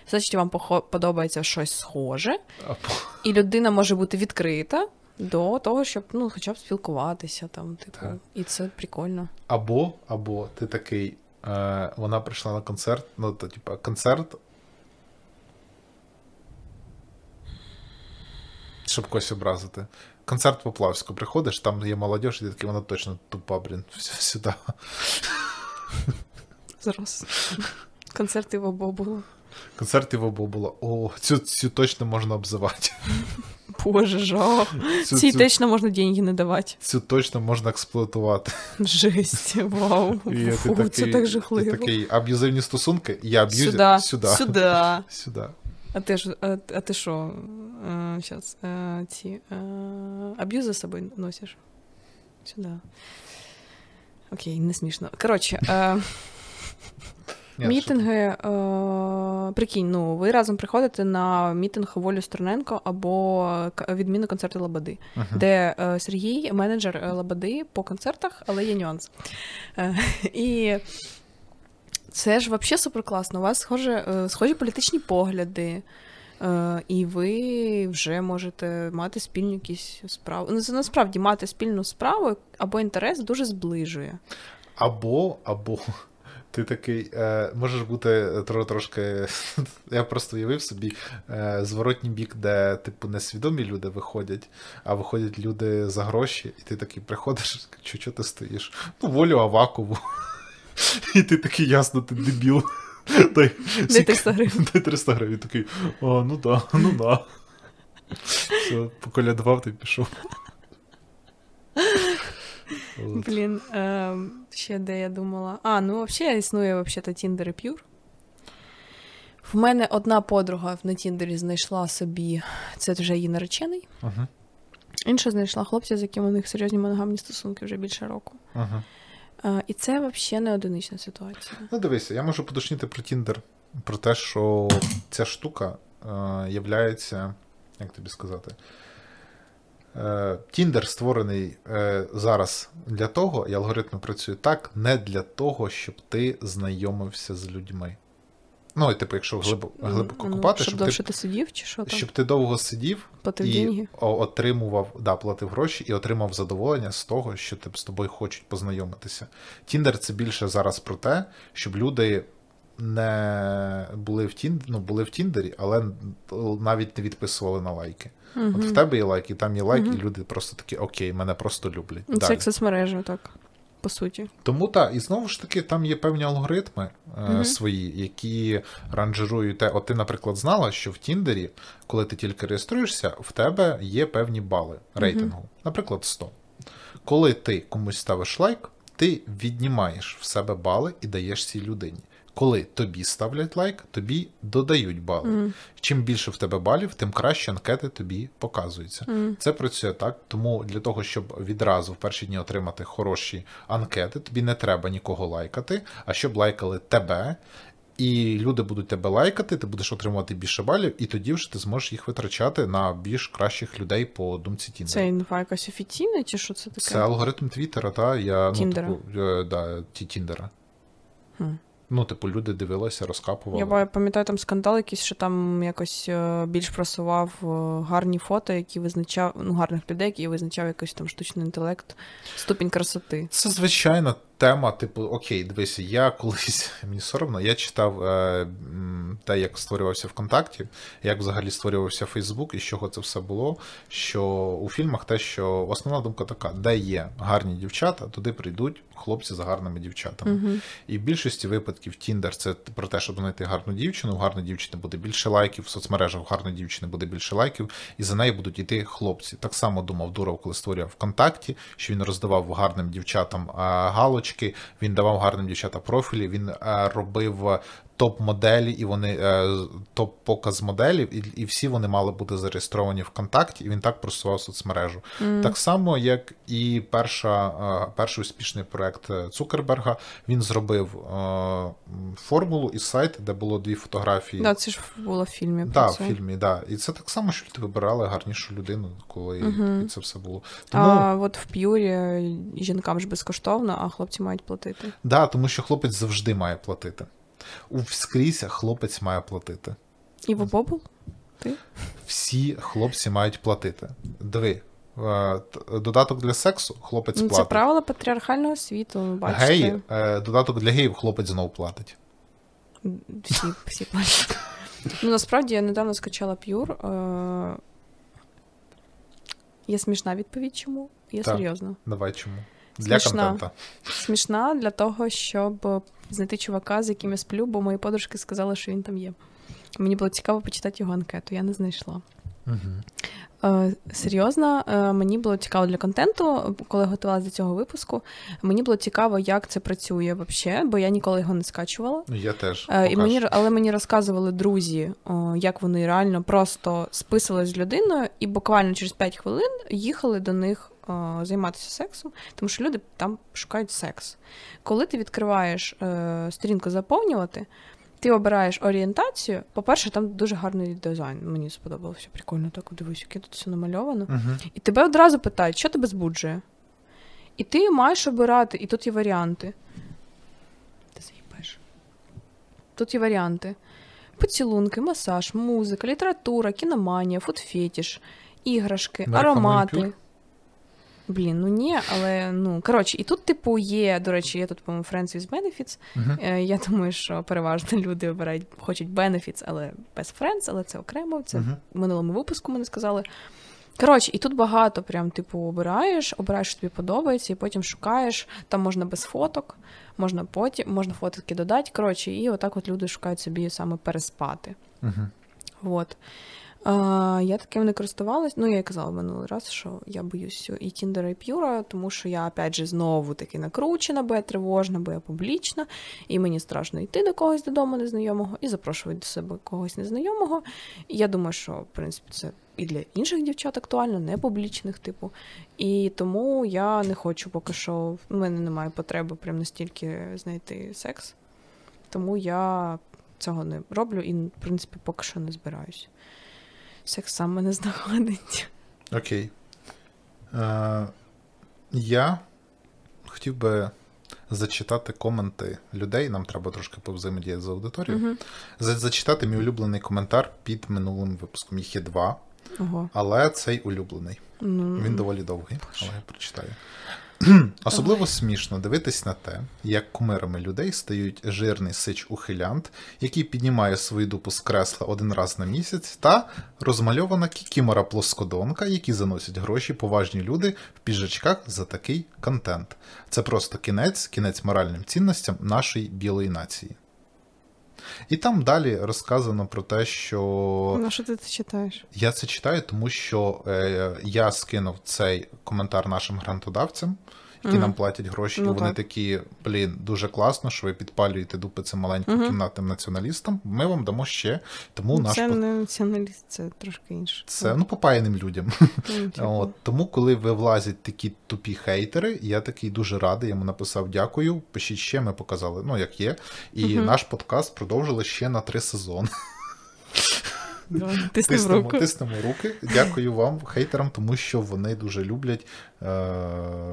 Значить, вам подобається щось схоже, і людина може бути відкрита до того, щоб ну, хоча б спілкуватися там, типу, Так. і це прикольно. Або, або ти такий, е, вона прийшла на концерт, ну, то, типа, концерт. Щоб когось образити. Концерт Поплавську приходиш, там є молодь, і такий, вона точно тупа, блін, сюди. Зараз. Концерти в обо було. Концерт його було. О, цю, цю точно можна обзивати. Боже, жах. Цю, Цій цю, точно можна деньги не давати. цю точно можна експлуатувати. Жесть, вау. І Фу, такий, це так і жахливо. такий аб'юзивні стосунки, я аб'юзер. Сюда, Сюди. сюди. Сюди. А ти ж, а, а ти що? Зараз, ці е, аб'юзи з собою носиш? Сюди. Окей, не смішно. Коротше, Ні, мітинги, е, прикинь, ну, ви разом приходите на мітинг волю Стерненко або відміну концерту Лабади, Мгм. де е, Сергій менеджер е, Лабади по концертах, але є нюанс. Е, і це ж взагалі супер класно. У вас схоже, е, схожі політичні погляди. Е, І ви вже можете мати спільні якісь справи. Ну, це насправді мати спільну справу або інтерес дуже зближує. Або, або ти такий е, можеш бути тро- трошки. Я просто уявив собі е, зворотній бік, де, типу, несвідомі люди виходять, а виходять люди за гроші, і ти такий приходиш, що ти стоїш? Ну, волю Авакову. І ти такий, ясно, ти дебіл. Дай, Де 300 гривень. Дай 300 гривень. Такий, а, ну да, ну да. Все, поколядував, ти пішов. От. Блін, е, ще де я думала. А, ну взагалі існує взагалі Tinder і Pure. В мене одна подруга на Тіндері знайшла собі, це вже її наречений. Ага, Інша знайшла хлопця, з яким у них серйозні моногамні стосунки вже більше року. ага. І це взагалі не одинична ситуація. Ну, дивися, я можу подушніти про Тіндер, про те, що ця штука е, являється, як тобі сказати, е, Тіндер створений е, зараз для того, і алгоритми працюють так, не для того, щоб ти знайомився з людьми. Ну, і типу, якщо глибоко, глибоко Ну, копати, щоб щоб, довше ти, ти сидів, чи що там? щоб ти довго сидів Платив і деньги? отримував, да, платив гроші і отримав задоволення з того, що ти з тобою хочуть познайомитися. Тіндер це більше зараз про те, щоб люди не були в Тіндері, ну, були в Тіндері, але навіть не відписували на лайки. Мгм. От в тебе є лайк, і там є лайк, Мгм. і люди просто такі, окей, мене просто люблять. Це Далі. як соцмережа, так, по суті. Тому так, і знову ж таки, там є певні алгоритми е, Мгм. свої, які ранжирують те. От ти, наприклад, знала, що в Тіндері, коли ти тільки реєструєшся, в тебе є певні бали рейтингу, наприклад, 100. Коли ти комусь ставиш лайк, ти віднімаєш в себе бали і даєш цій людині. Коли тобі ставлять лайк, тобі додають бали. Мгм. Чим більше в тебе балів, тим краще анкети тобі показуються. Мгм. Це працює так, тому для того, щоб відразу в перші дні отримати хороші анкети, тобі не треба нікого лайкати, а щоб лайкали тебе. І люди будуть тебе лайкати, ти будеш отримувати більше балів, і тоді вже ти зможеш їх витрачати на більш кращих людей по думці Тіндера. Це інфа якась офіційна, чи що це таке? Це алгоритм Твіттера, та я Тіндера. ну, типу, е, да, ті Тіндера. Хм. Ну, типу, люди дивилися, розкапували. Я пам'ятаю там скандал якийсь, що там якось е, більш просував е, гарні фото, які визначав, ну, гарних людей, які визначав якийсь там штучний інтелект, ступінь красоти. Це звичайна тема, типу, окей, дивися, я колись мені соромно, я читав е, те, як створювався ВКонтакті, як взагалі створювався Фейсбук і з чого це все було. Що у фільмах те, що основна думка така, де є гарні дівчата, туди прийдуть хлопці з гарними дівчатами. Угу. І в більшості випадків Тіндер це про те, щоб знайти гарну дівчину. У гарної дівчини буде більше лайків, в соцмережах у гарної дівчини буде більше лайків, і за неї будуть йти хлопці. Так само думав Дуров, коли створював ВКонтакті, що він роздавав гарним дівчатам а, галочки, він давав гарним дівчата профілі, він робив. Топ-моделі, і вони е, топ-показ моделів, і, і всі вони мали бути зареєстровані ВКонтакті, і він так просував соцмережу. Так само, як і перша, е, перший успішний проект Цукерберга, він зробив е, формулу із сайту, де було дві фотографії. Да, це ж було в фільмі. Да, в фільмі, да. І це так само, що люди вибирали гарнішу людину, коли Мгм. це все було. Тому, А от в п'юрі жінкам ж безкоштовно, а хлопці мають платити. да, тому що хлопець завжди має платити. У скрізь хлопець має платити. І в Бобл? Всі хлопці мають платити. Диви, е, додаток для сексу хлопець Ну, це платить. правила патріархального світу, бачите. Геї, е, додаток для геїв хлопець знову платить. Всі, всі платять. Ну, насправді я недавно скачала Pure. Е... Є смішна відповідь, чому? Є Так. серйозно. Давай чому? Для Смішна. контента. Смішна для того, щоб знайти чувака, з яким я сплю, бо мої подружки сказали, що він там є. Мені було цікаво почитати його анкету, я не знайшла. Угу. Серйозно, е, мені було цікаво для контенту, коли готувалася до цього випуску. Мені було цікаво, як це працює взагалі, бо я ніколи його не скачувала. Ну, Я теж. Е, І мені, але мені розказували друзі, як вони реально просто списали з людиною і буквально через 5 хвилин їхали до них займатися сексом, тому що люди там шукають секс. Коли ти відкриваєш е, сторінку заповнювати, ти обираєш орієнтацію. По-перше, там дуже гарний дизайн. Мені сподобалося. Прикольно так дивись, яке тут все намальовано. Мгм. І тебе одразу питають, що тебе збуджує. І ти маєш обирати, і тут є варіанти. Ти заїбеш. Тут є варіанти: поцілунки, масаж, музика, література, кіноманія, фудфетіш, іграшки, аромати. Блін, ну ні, але ну коротше, і тут, типу, є, до речі, є тут, по-моєму, Friends with Benefits. Е, Я думаю, що переважно люди обирають, хочуть benefits, але без friends, але це окремо. Це Мгм. в минулому випуску мене сказали. Коротше, і тут багато прям, типу, обираєш, обираєш, що тобі подобається, і потім шукаєш. Там можна без фоток, можна потім, можна фотки додати. Коротше, і отак от люди шукають собі саме переспати. Мгм. От. А, я таким не користувалась. Ну, я і казала минулий раз, що я боюсь і Тіндера, і П'юра, тому що я, опять же, знову таки накручена, бо я тривожна, бо я публічна, і мені страшно йти до когось додому незнайомого і запрошувати до себе когось незнайомого. І я думаю, що, в принципі, це і для інших дівчат актуально, не публічних, типу. І тому я не хочу поки що, в мене немає потреби прям настільки знайти секс. Тому я цього не роблю і, в принципі, поки що не збираюсь. Секс сам мене знаходить. Окей. Е, я хотів би зачитати коменти людей. Нам треба трошки повзаємодіяти з аудиторією. Угу. Зачитати мій улюблений коментар під минулим випуском. Їх є два, Ого. але цей улюблений. Ну, Він доволі довгий, Боже. але я прочитаю. Особливо смішно дивитись на те, як кумирами людей стають жирний сич ухилянт, який піднімає свою дупу з кресла один раз на місяць, та розмальована кікімора плоскодонка, які заносять гроші поважні люди в піжачках за такий контент. Це просто кінець, кінець моральним цінностям нашої білої нації. І там далі розказано про те, що Ну, що ти це читаєш? я це читаю, тому що е, я скинув цей коментар нашим грантодавцям, які нам платять гроші, Ну і вони так. такі, блін, дуже класно, що ви підпалюєте дупи цим маленьким Мгм. кімнатним націоналістам. Ми вам дамо ще. Тому наш це не націоналіст, це трошки інше. це ну попаяним людям. Ну. От тому, коли ви влазять такі тупі хейтери, я такий дуже радий. Йому написав дякую. Пишіть ще, ми показали, ну як є. І наш подкаст продовжили ще на три сезони. Тиснемо, руку. тиснемо руки. Дякую вам, хейтерам, тому що вони дуже люблять. Е...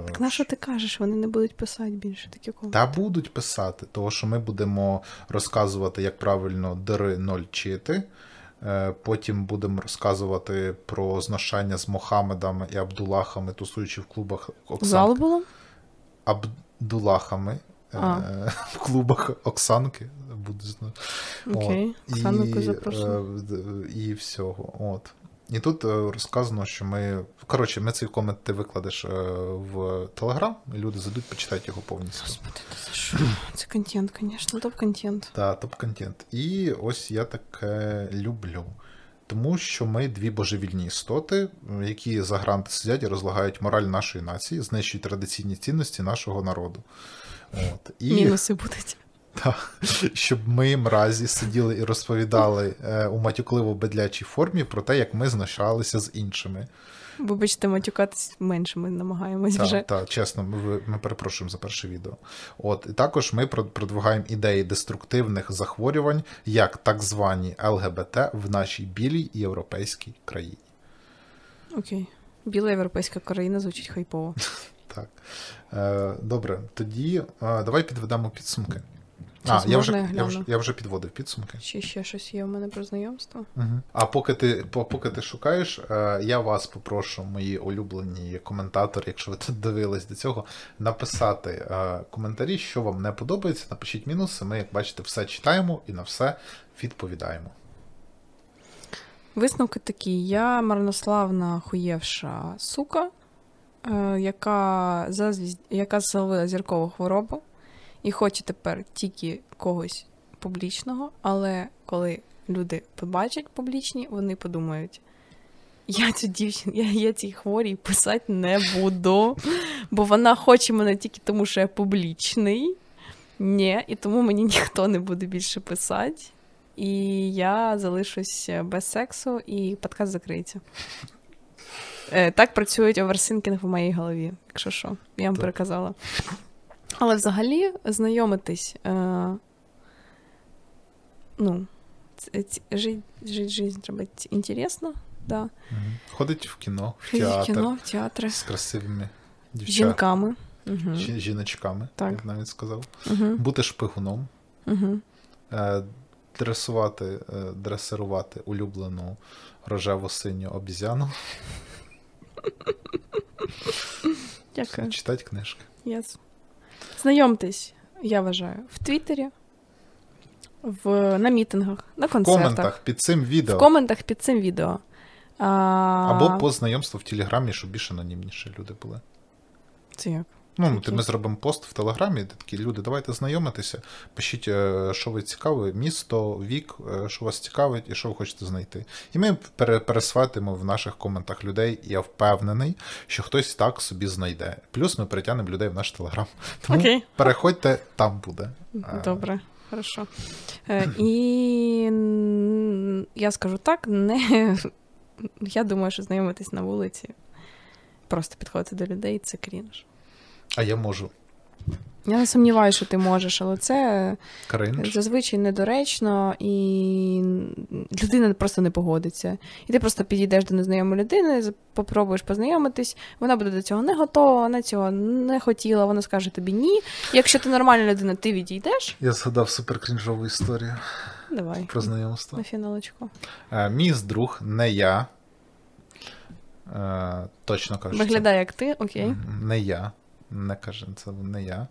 Так на що ти кажеш? Вони не будуть писати більше такі коменти. Та будуть писати, тому що ми будемо розказувати, як правильно дири ноль чити. Е, Потім будемо розказувати про зношання з Мохамедами і Абдулахами, тусуючи в клубах Оксан... Зал було? Абдулахами А. в клубах Оксанки. Буду знати. Окей. Оксанку і, запрошую. е, і всього. От. І тут е, розказано, що ми. Коротше, ми цей комент ти викладеш е, в Телеграм, і люди зайдуть, почитають його повністю. Господи, за що? Це контент, звісно, топ-контент. Та, топ-контент. І ось я таке люблю. Тому що ми дві божевільні істоти, які за гранти сидять і розлагають мораль нашої нації, знищують традиційні цінності нашого народу. От. І... Мінуси будуть. Так, щоб ми мразі сиділи і розповідали е, у матюкливо бедлячій формі про те, як ми знущалися з іншими. Вибачте, матюкатись менше ми намагаємось вже. Так, та, чесно, ми, ми перепрошуємо за перше відео. От, і також ми прод- продвигаємо ідеї деструктивних захворювань, як так звані ЛГБТ в нашій білій європейській країні. Окей. Біла європейська країна звучить хайпово. Так. Е, добре, тоді е, давай підведемо підсумки. А, я вже, я я, вже, я вже підводив підсумки. Чи ще щось є у мене про знайомство? Угу. А поки ти, по- поки ти шукаєш, е, я вас попрошу, мої улюблені коментатори, якщо ви тут дивились до цього, написати коментарі, що вам не подобається. Напишіть мінуси. Ми, як бачите, все читаємо і на все відповідаємо. Висновки такі: я марнославна хуєвша сука, яка, зазвіз... яка зловила зіркову хворобу і хоче тепер тільки когось публічного, але коли люди побачать публічні, вони подумають: я цю дівчину, я, я цій хворій писати не буду, бо вона хоче мене тільки тому, що я публічний. Ні, і тому мені ніхто не буде більше писати. І я залишусь без сексу, і подкаст закриється. Е, Так працюють overthinking в моїй голові, якщо що, я вам Так. переказала. Але взагалі знайомитись. Е, ну, жить жизнь треба інтересно, да. Ходить в кіно, в Ходить в театр кіно, в театри. з красивими дівчатами. Жінками. Угу. Жіночками, Так. як навіть сказав. Угу. Бути шпигуном, Угу. е, дресувати, е, дресирувати улюблену рожеву синю обізяну, Дякую. читати книжки. Yes. Знайомтесь, я вважаю, в Твіттері, в, на мітингах, на В коментах під цим відео. в коментах під цим відео. А... Або по знайомству в Телеграмі, щоб більш анонімніше люди були. Це як? Ну, ми зробимо пост в Телеграмі, де такі люди, давайте знайомитися, пишіть, е, що ви цікаві, місто, вік, е, що вас цікавить і що ви хочете знайти. І ми пере- пересватимо в наших коментах людей, і я впевнений, що хтось так собі знайде. Плюс ми притягнемо людей в наш Телеграм. Тому Окей. переходьте, там буде. Е, Добре, хорошо. І я скажу так, не... я думаю, що знайомитись на вулиці, просто підходити до людей це крінж. А я можу. Я не сумніваюся, що ти можеш, але це Кринж. зазвичай недоречно, і людина просто не погодиться. І ти просто підійдеш до незнайомої людини, попробуєш познайомитись, вона буде до цього не готова, вона цього не хотіла, вона скаже тобі ні. Якщо ти нормальна людина, ти відійдеш. Я згадав суперкрінжову історію Давай. про знайомство. На фіналочку. Е, Мій друг, не я. Е, Точно кажу. Виглядає як ти, окей. Не я. Не каже, це не я.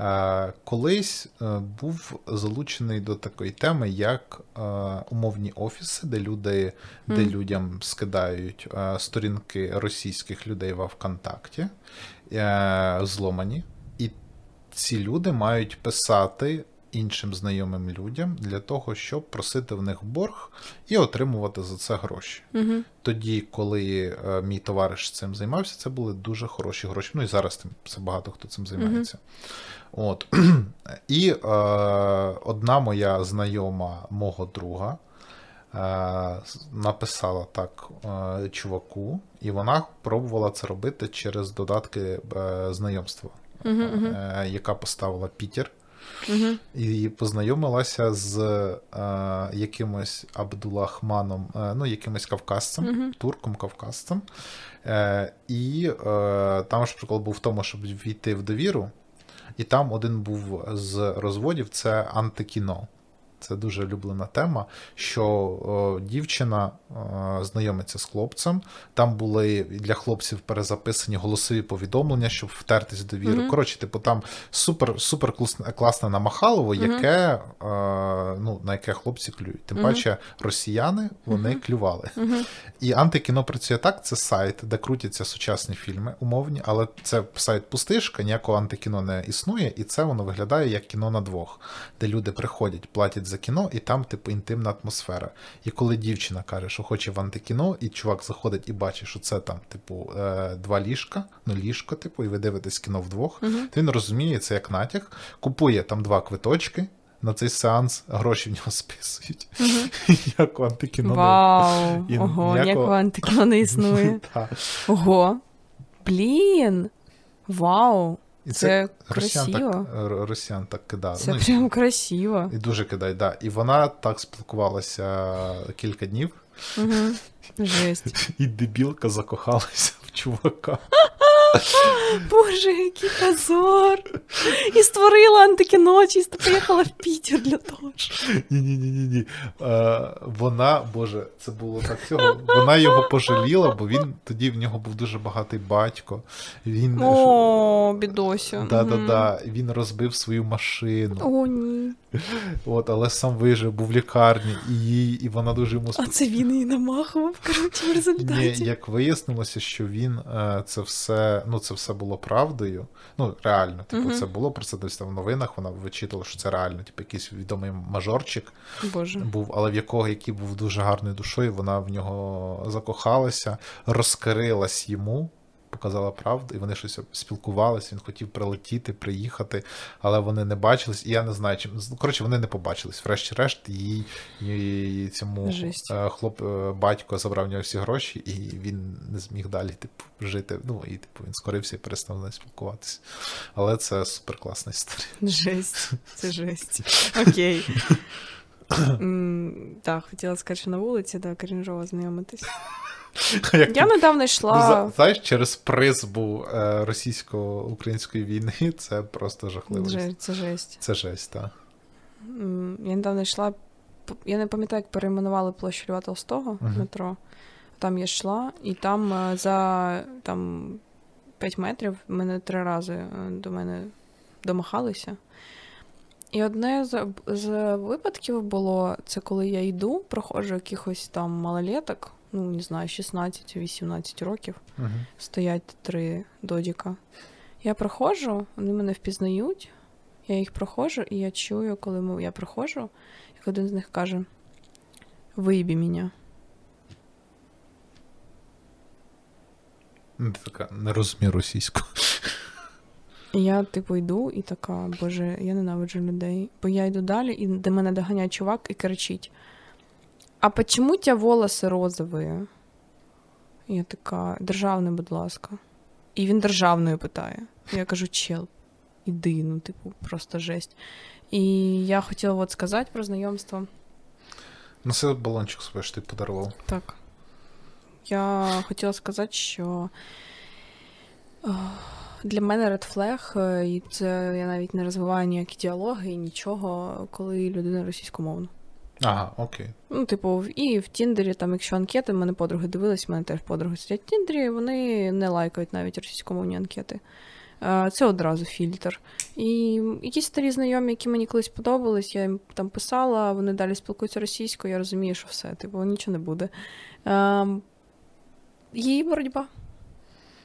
Е, колись е, був залучений до такої теми, як е, умовні офіси, де люди, де людям скидають сторінки російських людей в ВКонтакті, зломані. І ці люди мають писати іншим знайомим людям для того, щоб просити в них борг і отримувати за це гроші. Угу. Тоді, коли е, мій товариш цим займався, це були дуже хороші гроші. Ну і зараз тим це багато хто цим займається. От. І е, одна моя знайома мого друга е, написала так е, чуваку, і вона пробувала це робити через додатки знайомства, мгм. е, яка поставила Пітер. Угу. І познайомилася з е, якимось Абдулахманом, е, ну, якимось кавказцем, турком кавказцем. Е, і е, там ж прикол був в тому, щоб війти в довіру. І там один був з розводів це антикіно. Це дуже улюблена тема, що о, дівчина о, знайомиться з хлопцем. Там були для хлопців перезаписані голосові повідомлення, щоб втертись в довіру. Мгм. Коротше, типу, там супер, супер класне- намахалово, яке, е, ну, на яке хлопці клюють. Тим Мгм. паче, росіяни вони клювали. І антикіно працює так: це сайт, де крутяться сучасні фільми, умовні, але це сайт пустишка, ніякого антикіно не існує, і це воно виглядає як кіно на двох, де люди приходять, платять за кіно, і там, типу, інтимна атмосфера. І коли дівчина каже, що хоче в антикіно, і чувак заходить і бачить, що це там, типу, е, два ліжка, ну ліжко, типу, і ви дивитесь кіно вдвох, Мгм. то він розуміє це як натяк, купує там два квиточки. На цей сеанс гроші в нього списують. Як у антикіно. Вау! І Ого, ніякого антикіно не існує. Ого. Блін. Вау. І Це росіян красиво. так, росіян так кидали. Це ну, і- прям красиво. і дуже кидає, да. І вона так спілкувалася кілька днів, Угу. Жесть. і дебілка закохалася в чувака. Боже, який позор. І створила антикіно, чисто поїхала в Пітер для того. ж. Ні-ні-ні. Е, вона, боже, це було так цього. Вона його пожаліла, бо він тоді в нього був дуже багатий батько. Він О, бідосю. да, да, да, він розбив свою машину. О, ні. От, але сам вижив, був в лікарні, і їй, і вона дуже йому А це він її намахував, коротше, в Ні, як вияснилося, що він е, це все, ну це все було правдою. Ну, реально, типу, Мгм. це було про це десь там в новинах. Вона вичитала, що це реально, типу, якийсь відомий мажорчик Боже. був, але в якого який був дуже гарною душою, вона в нього закохалася, розкрилась йому. Показала правду, і вони щось спілкувалися. Він хотів прилетіти, приїхати, але вони не бачились. І я не знаю, чим коротше, вони не побачились. Врешті-решт, їй, їй цьому Жесть. е, хлоп, е, батько забрав в нього всі гроші, і він не зміг далі типу, жити. Ну і типу він скорився і перестав з нею спілкуватися. Але це супер класна історія. Жесть. Це жесть. Окей. Так, хотіла сказати, що на вулиці, да, крінжово знайомитись. Як Я недавно Ну, йшла. знаєш, через приз був е, російсько-української війни, це просто жахливо. Же- Це жесть. Це жесть, так. Я недавно йшла. Я не пам'ятаю, як перейменували площу Льва Толстого Мгм. метро. Там я йшла, і там е, за там, 5 метрів мене три рази е, до мене домахалися. І одне з, з випадків було це коли я йду, проходжу якихось там малолеток, ну не знаю, 16-18 років. Угу. стоять три додіка. Я проходжу, вони мене впізнають, я їх проходжу, і я чую, коли ми- я проходжу, як один з них каже: Вибі мене. Ну, така не розумію російську. Я, типу, йду і така, боже, я ненавиджу людей. Бо я йду далі, і до мене доганяє чувак і кричить: А почему у тебя волоси розові? Я така, державний, будь ласка. І він державною питає. Я кажу, чел, іди, ну, типу, просто жесть. І я хотіла от сказати про знайомство. Ну, це балончик собі ж ти подарував. Так. Я хотіла сказати, що е, для мене Red Flag, і це я навіть не розвиваю ніякі діалоги і нічого, коли людина російськомовна. Ага, окей. Ну, типу, і в Тіндері, там, якщо анкети, в мене подруги дивились, в мене теж подруги сидять в Тіндері, вони не лайкають навіть російськомовні анкети. Це одразу фільтр. І якісь старі знайомі, які мені колись подобались, я їм там писала, вони далі спілкуються російською, я розумію, що все, типу, нічого не буде. Її боротьба.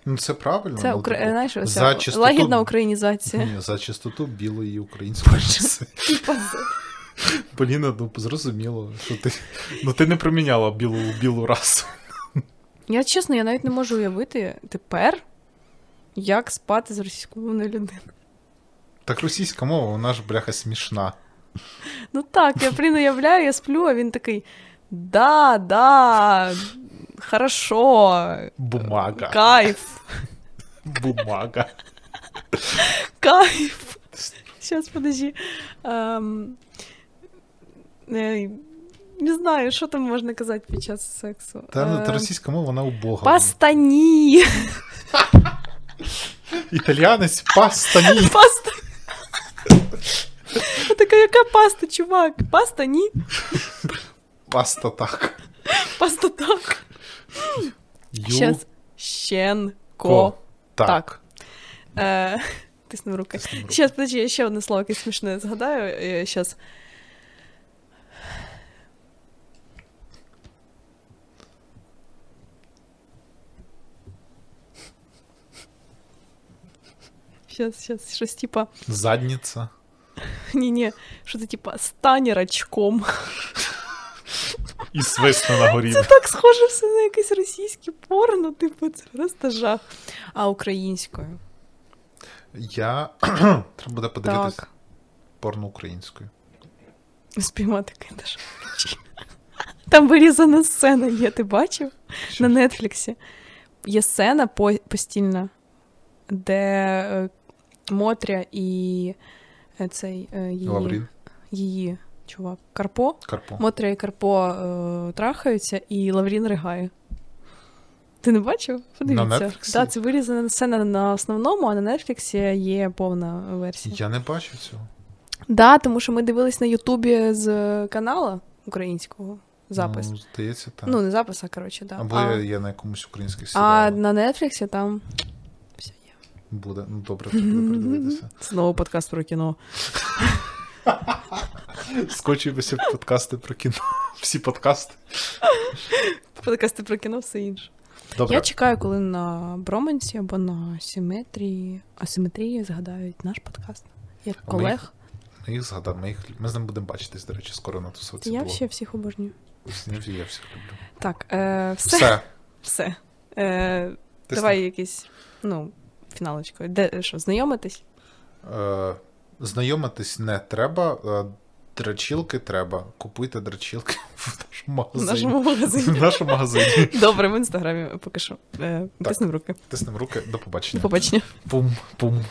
Ну, це правильно. Це ну, укра... типу, знаєш, за чистоту- лагідна українізація. Ні, за чистоту білої української Поліна, ну зрозуміло, що ти. Ну ти не проміняла білу білу расу. Я чесно, я навіть не можу уявити тепер, як спати з російськомовною людиною. Так російська мова, вона ж бляха смішна. Ну так, я блін, уявляю, я сплю, а він такий: да, да, хорошо, Бумага. кайф, Бумага. кайф. Сейчас, подожди. Е, не знаю, що там можна казати під час сексу. Та, ну, та Ем, російська мова, вона убога. Пастані. Італіянець пастані. Паста. Я така, яка паста, чувак? Паста ні. Паста так. Паста так. Ю. Щас. Щенко. Ко. Так. Так. Е, Тисну руки. Тиснем руки. Щас, подожди, я ще одне слово якесь смішне згадаю. Е, Щас. Щас, щас, щось типа. Задниця. Ні-ні, що це типа стань рачком. І свисне на горі. Це так схоже все на якесь російське порно, типу, це просто жах. А українською. Я. Треба буде подивитись Так. порно українською. Спіймати кидаш. Там вирізана сцена є, ти бачив? Що? На Нетфліксі. Є сцена постільна, де е, Мотря і е, цей е, її, Лаврін. її чувак Карпо. Карпо. Мотря і Карпо е, трахаються, і Лаврін ригає. Ти не бачив? Подивіться. На? Так, це вирізана сцена на основному, а на Нетфліксі є повна версія. Я не бачу цього. Да, тому що ми дивились на Ютубі з канала українського запис. Ну, здається, так. Ну, не запис, а коротше, да. Або а, я, я на якомусь українських а на Нетфліксі там. Буде. Ну добре, треба буде придивитися. Знову подкаст про кіно. Скочуємося подкасти про кіно. Всі подкасти. Подкасти про кіно, все інше. Добре. Я чекаю, коли на Броменсі або на Симетрії, асиметрії згадають наш подкаст. Як А колег. Ми їх згадаємо, ми, їх... ми з ними будемо бачитись, до речі, скоро на тусовці. Я ще всіх обожнюю. Я всіх- люблю. Так, е, все. Все. все. Е, Ти давай якийсь, ну, фіналочкою. Де що, знайомитись? Е, знайомитись не треба, е, драчілки треба. Купуйте драчілки в нашому В магазині. В нашому магазині. Добре, в інстаграмі поки що. Е, Так. Тиснемо руки. Тиснемо руки, до До побачення. побачення. Пум, пум.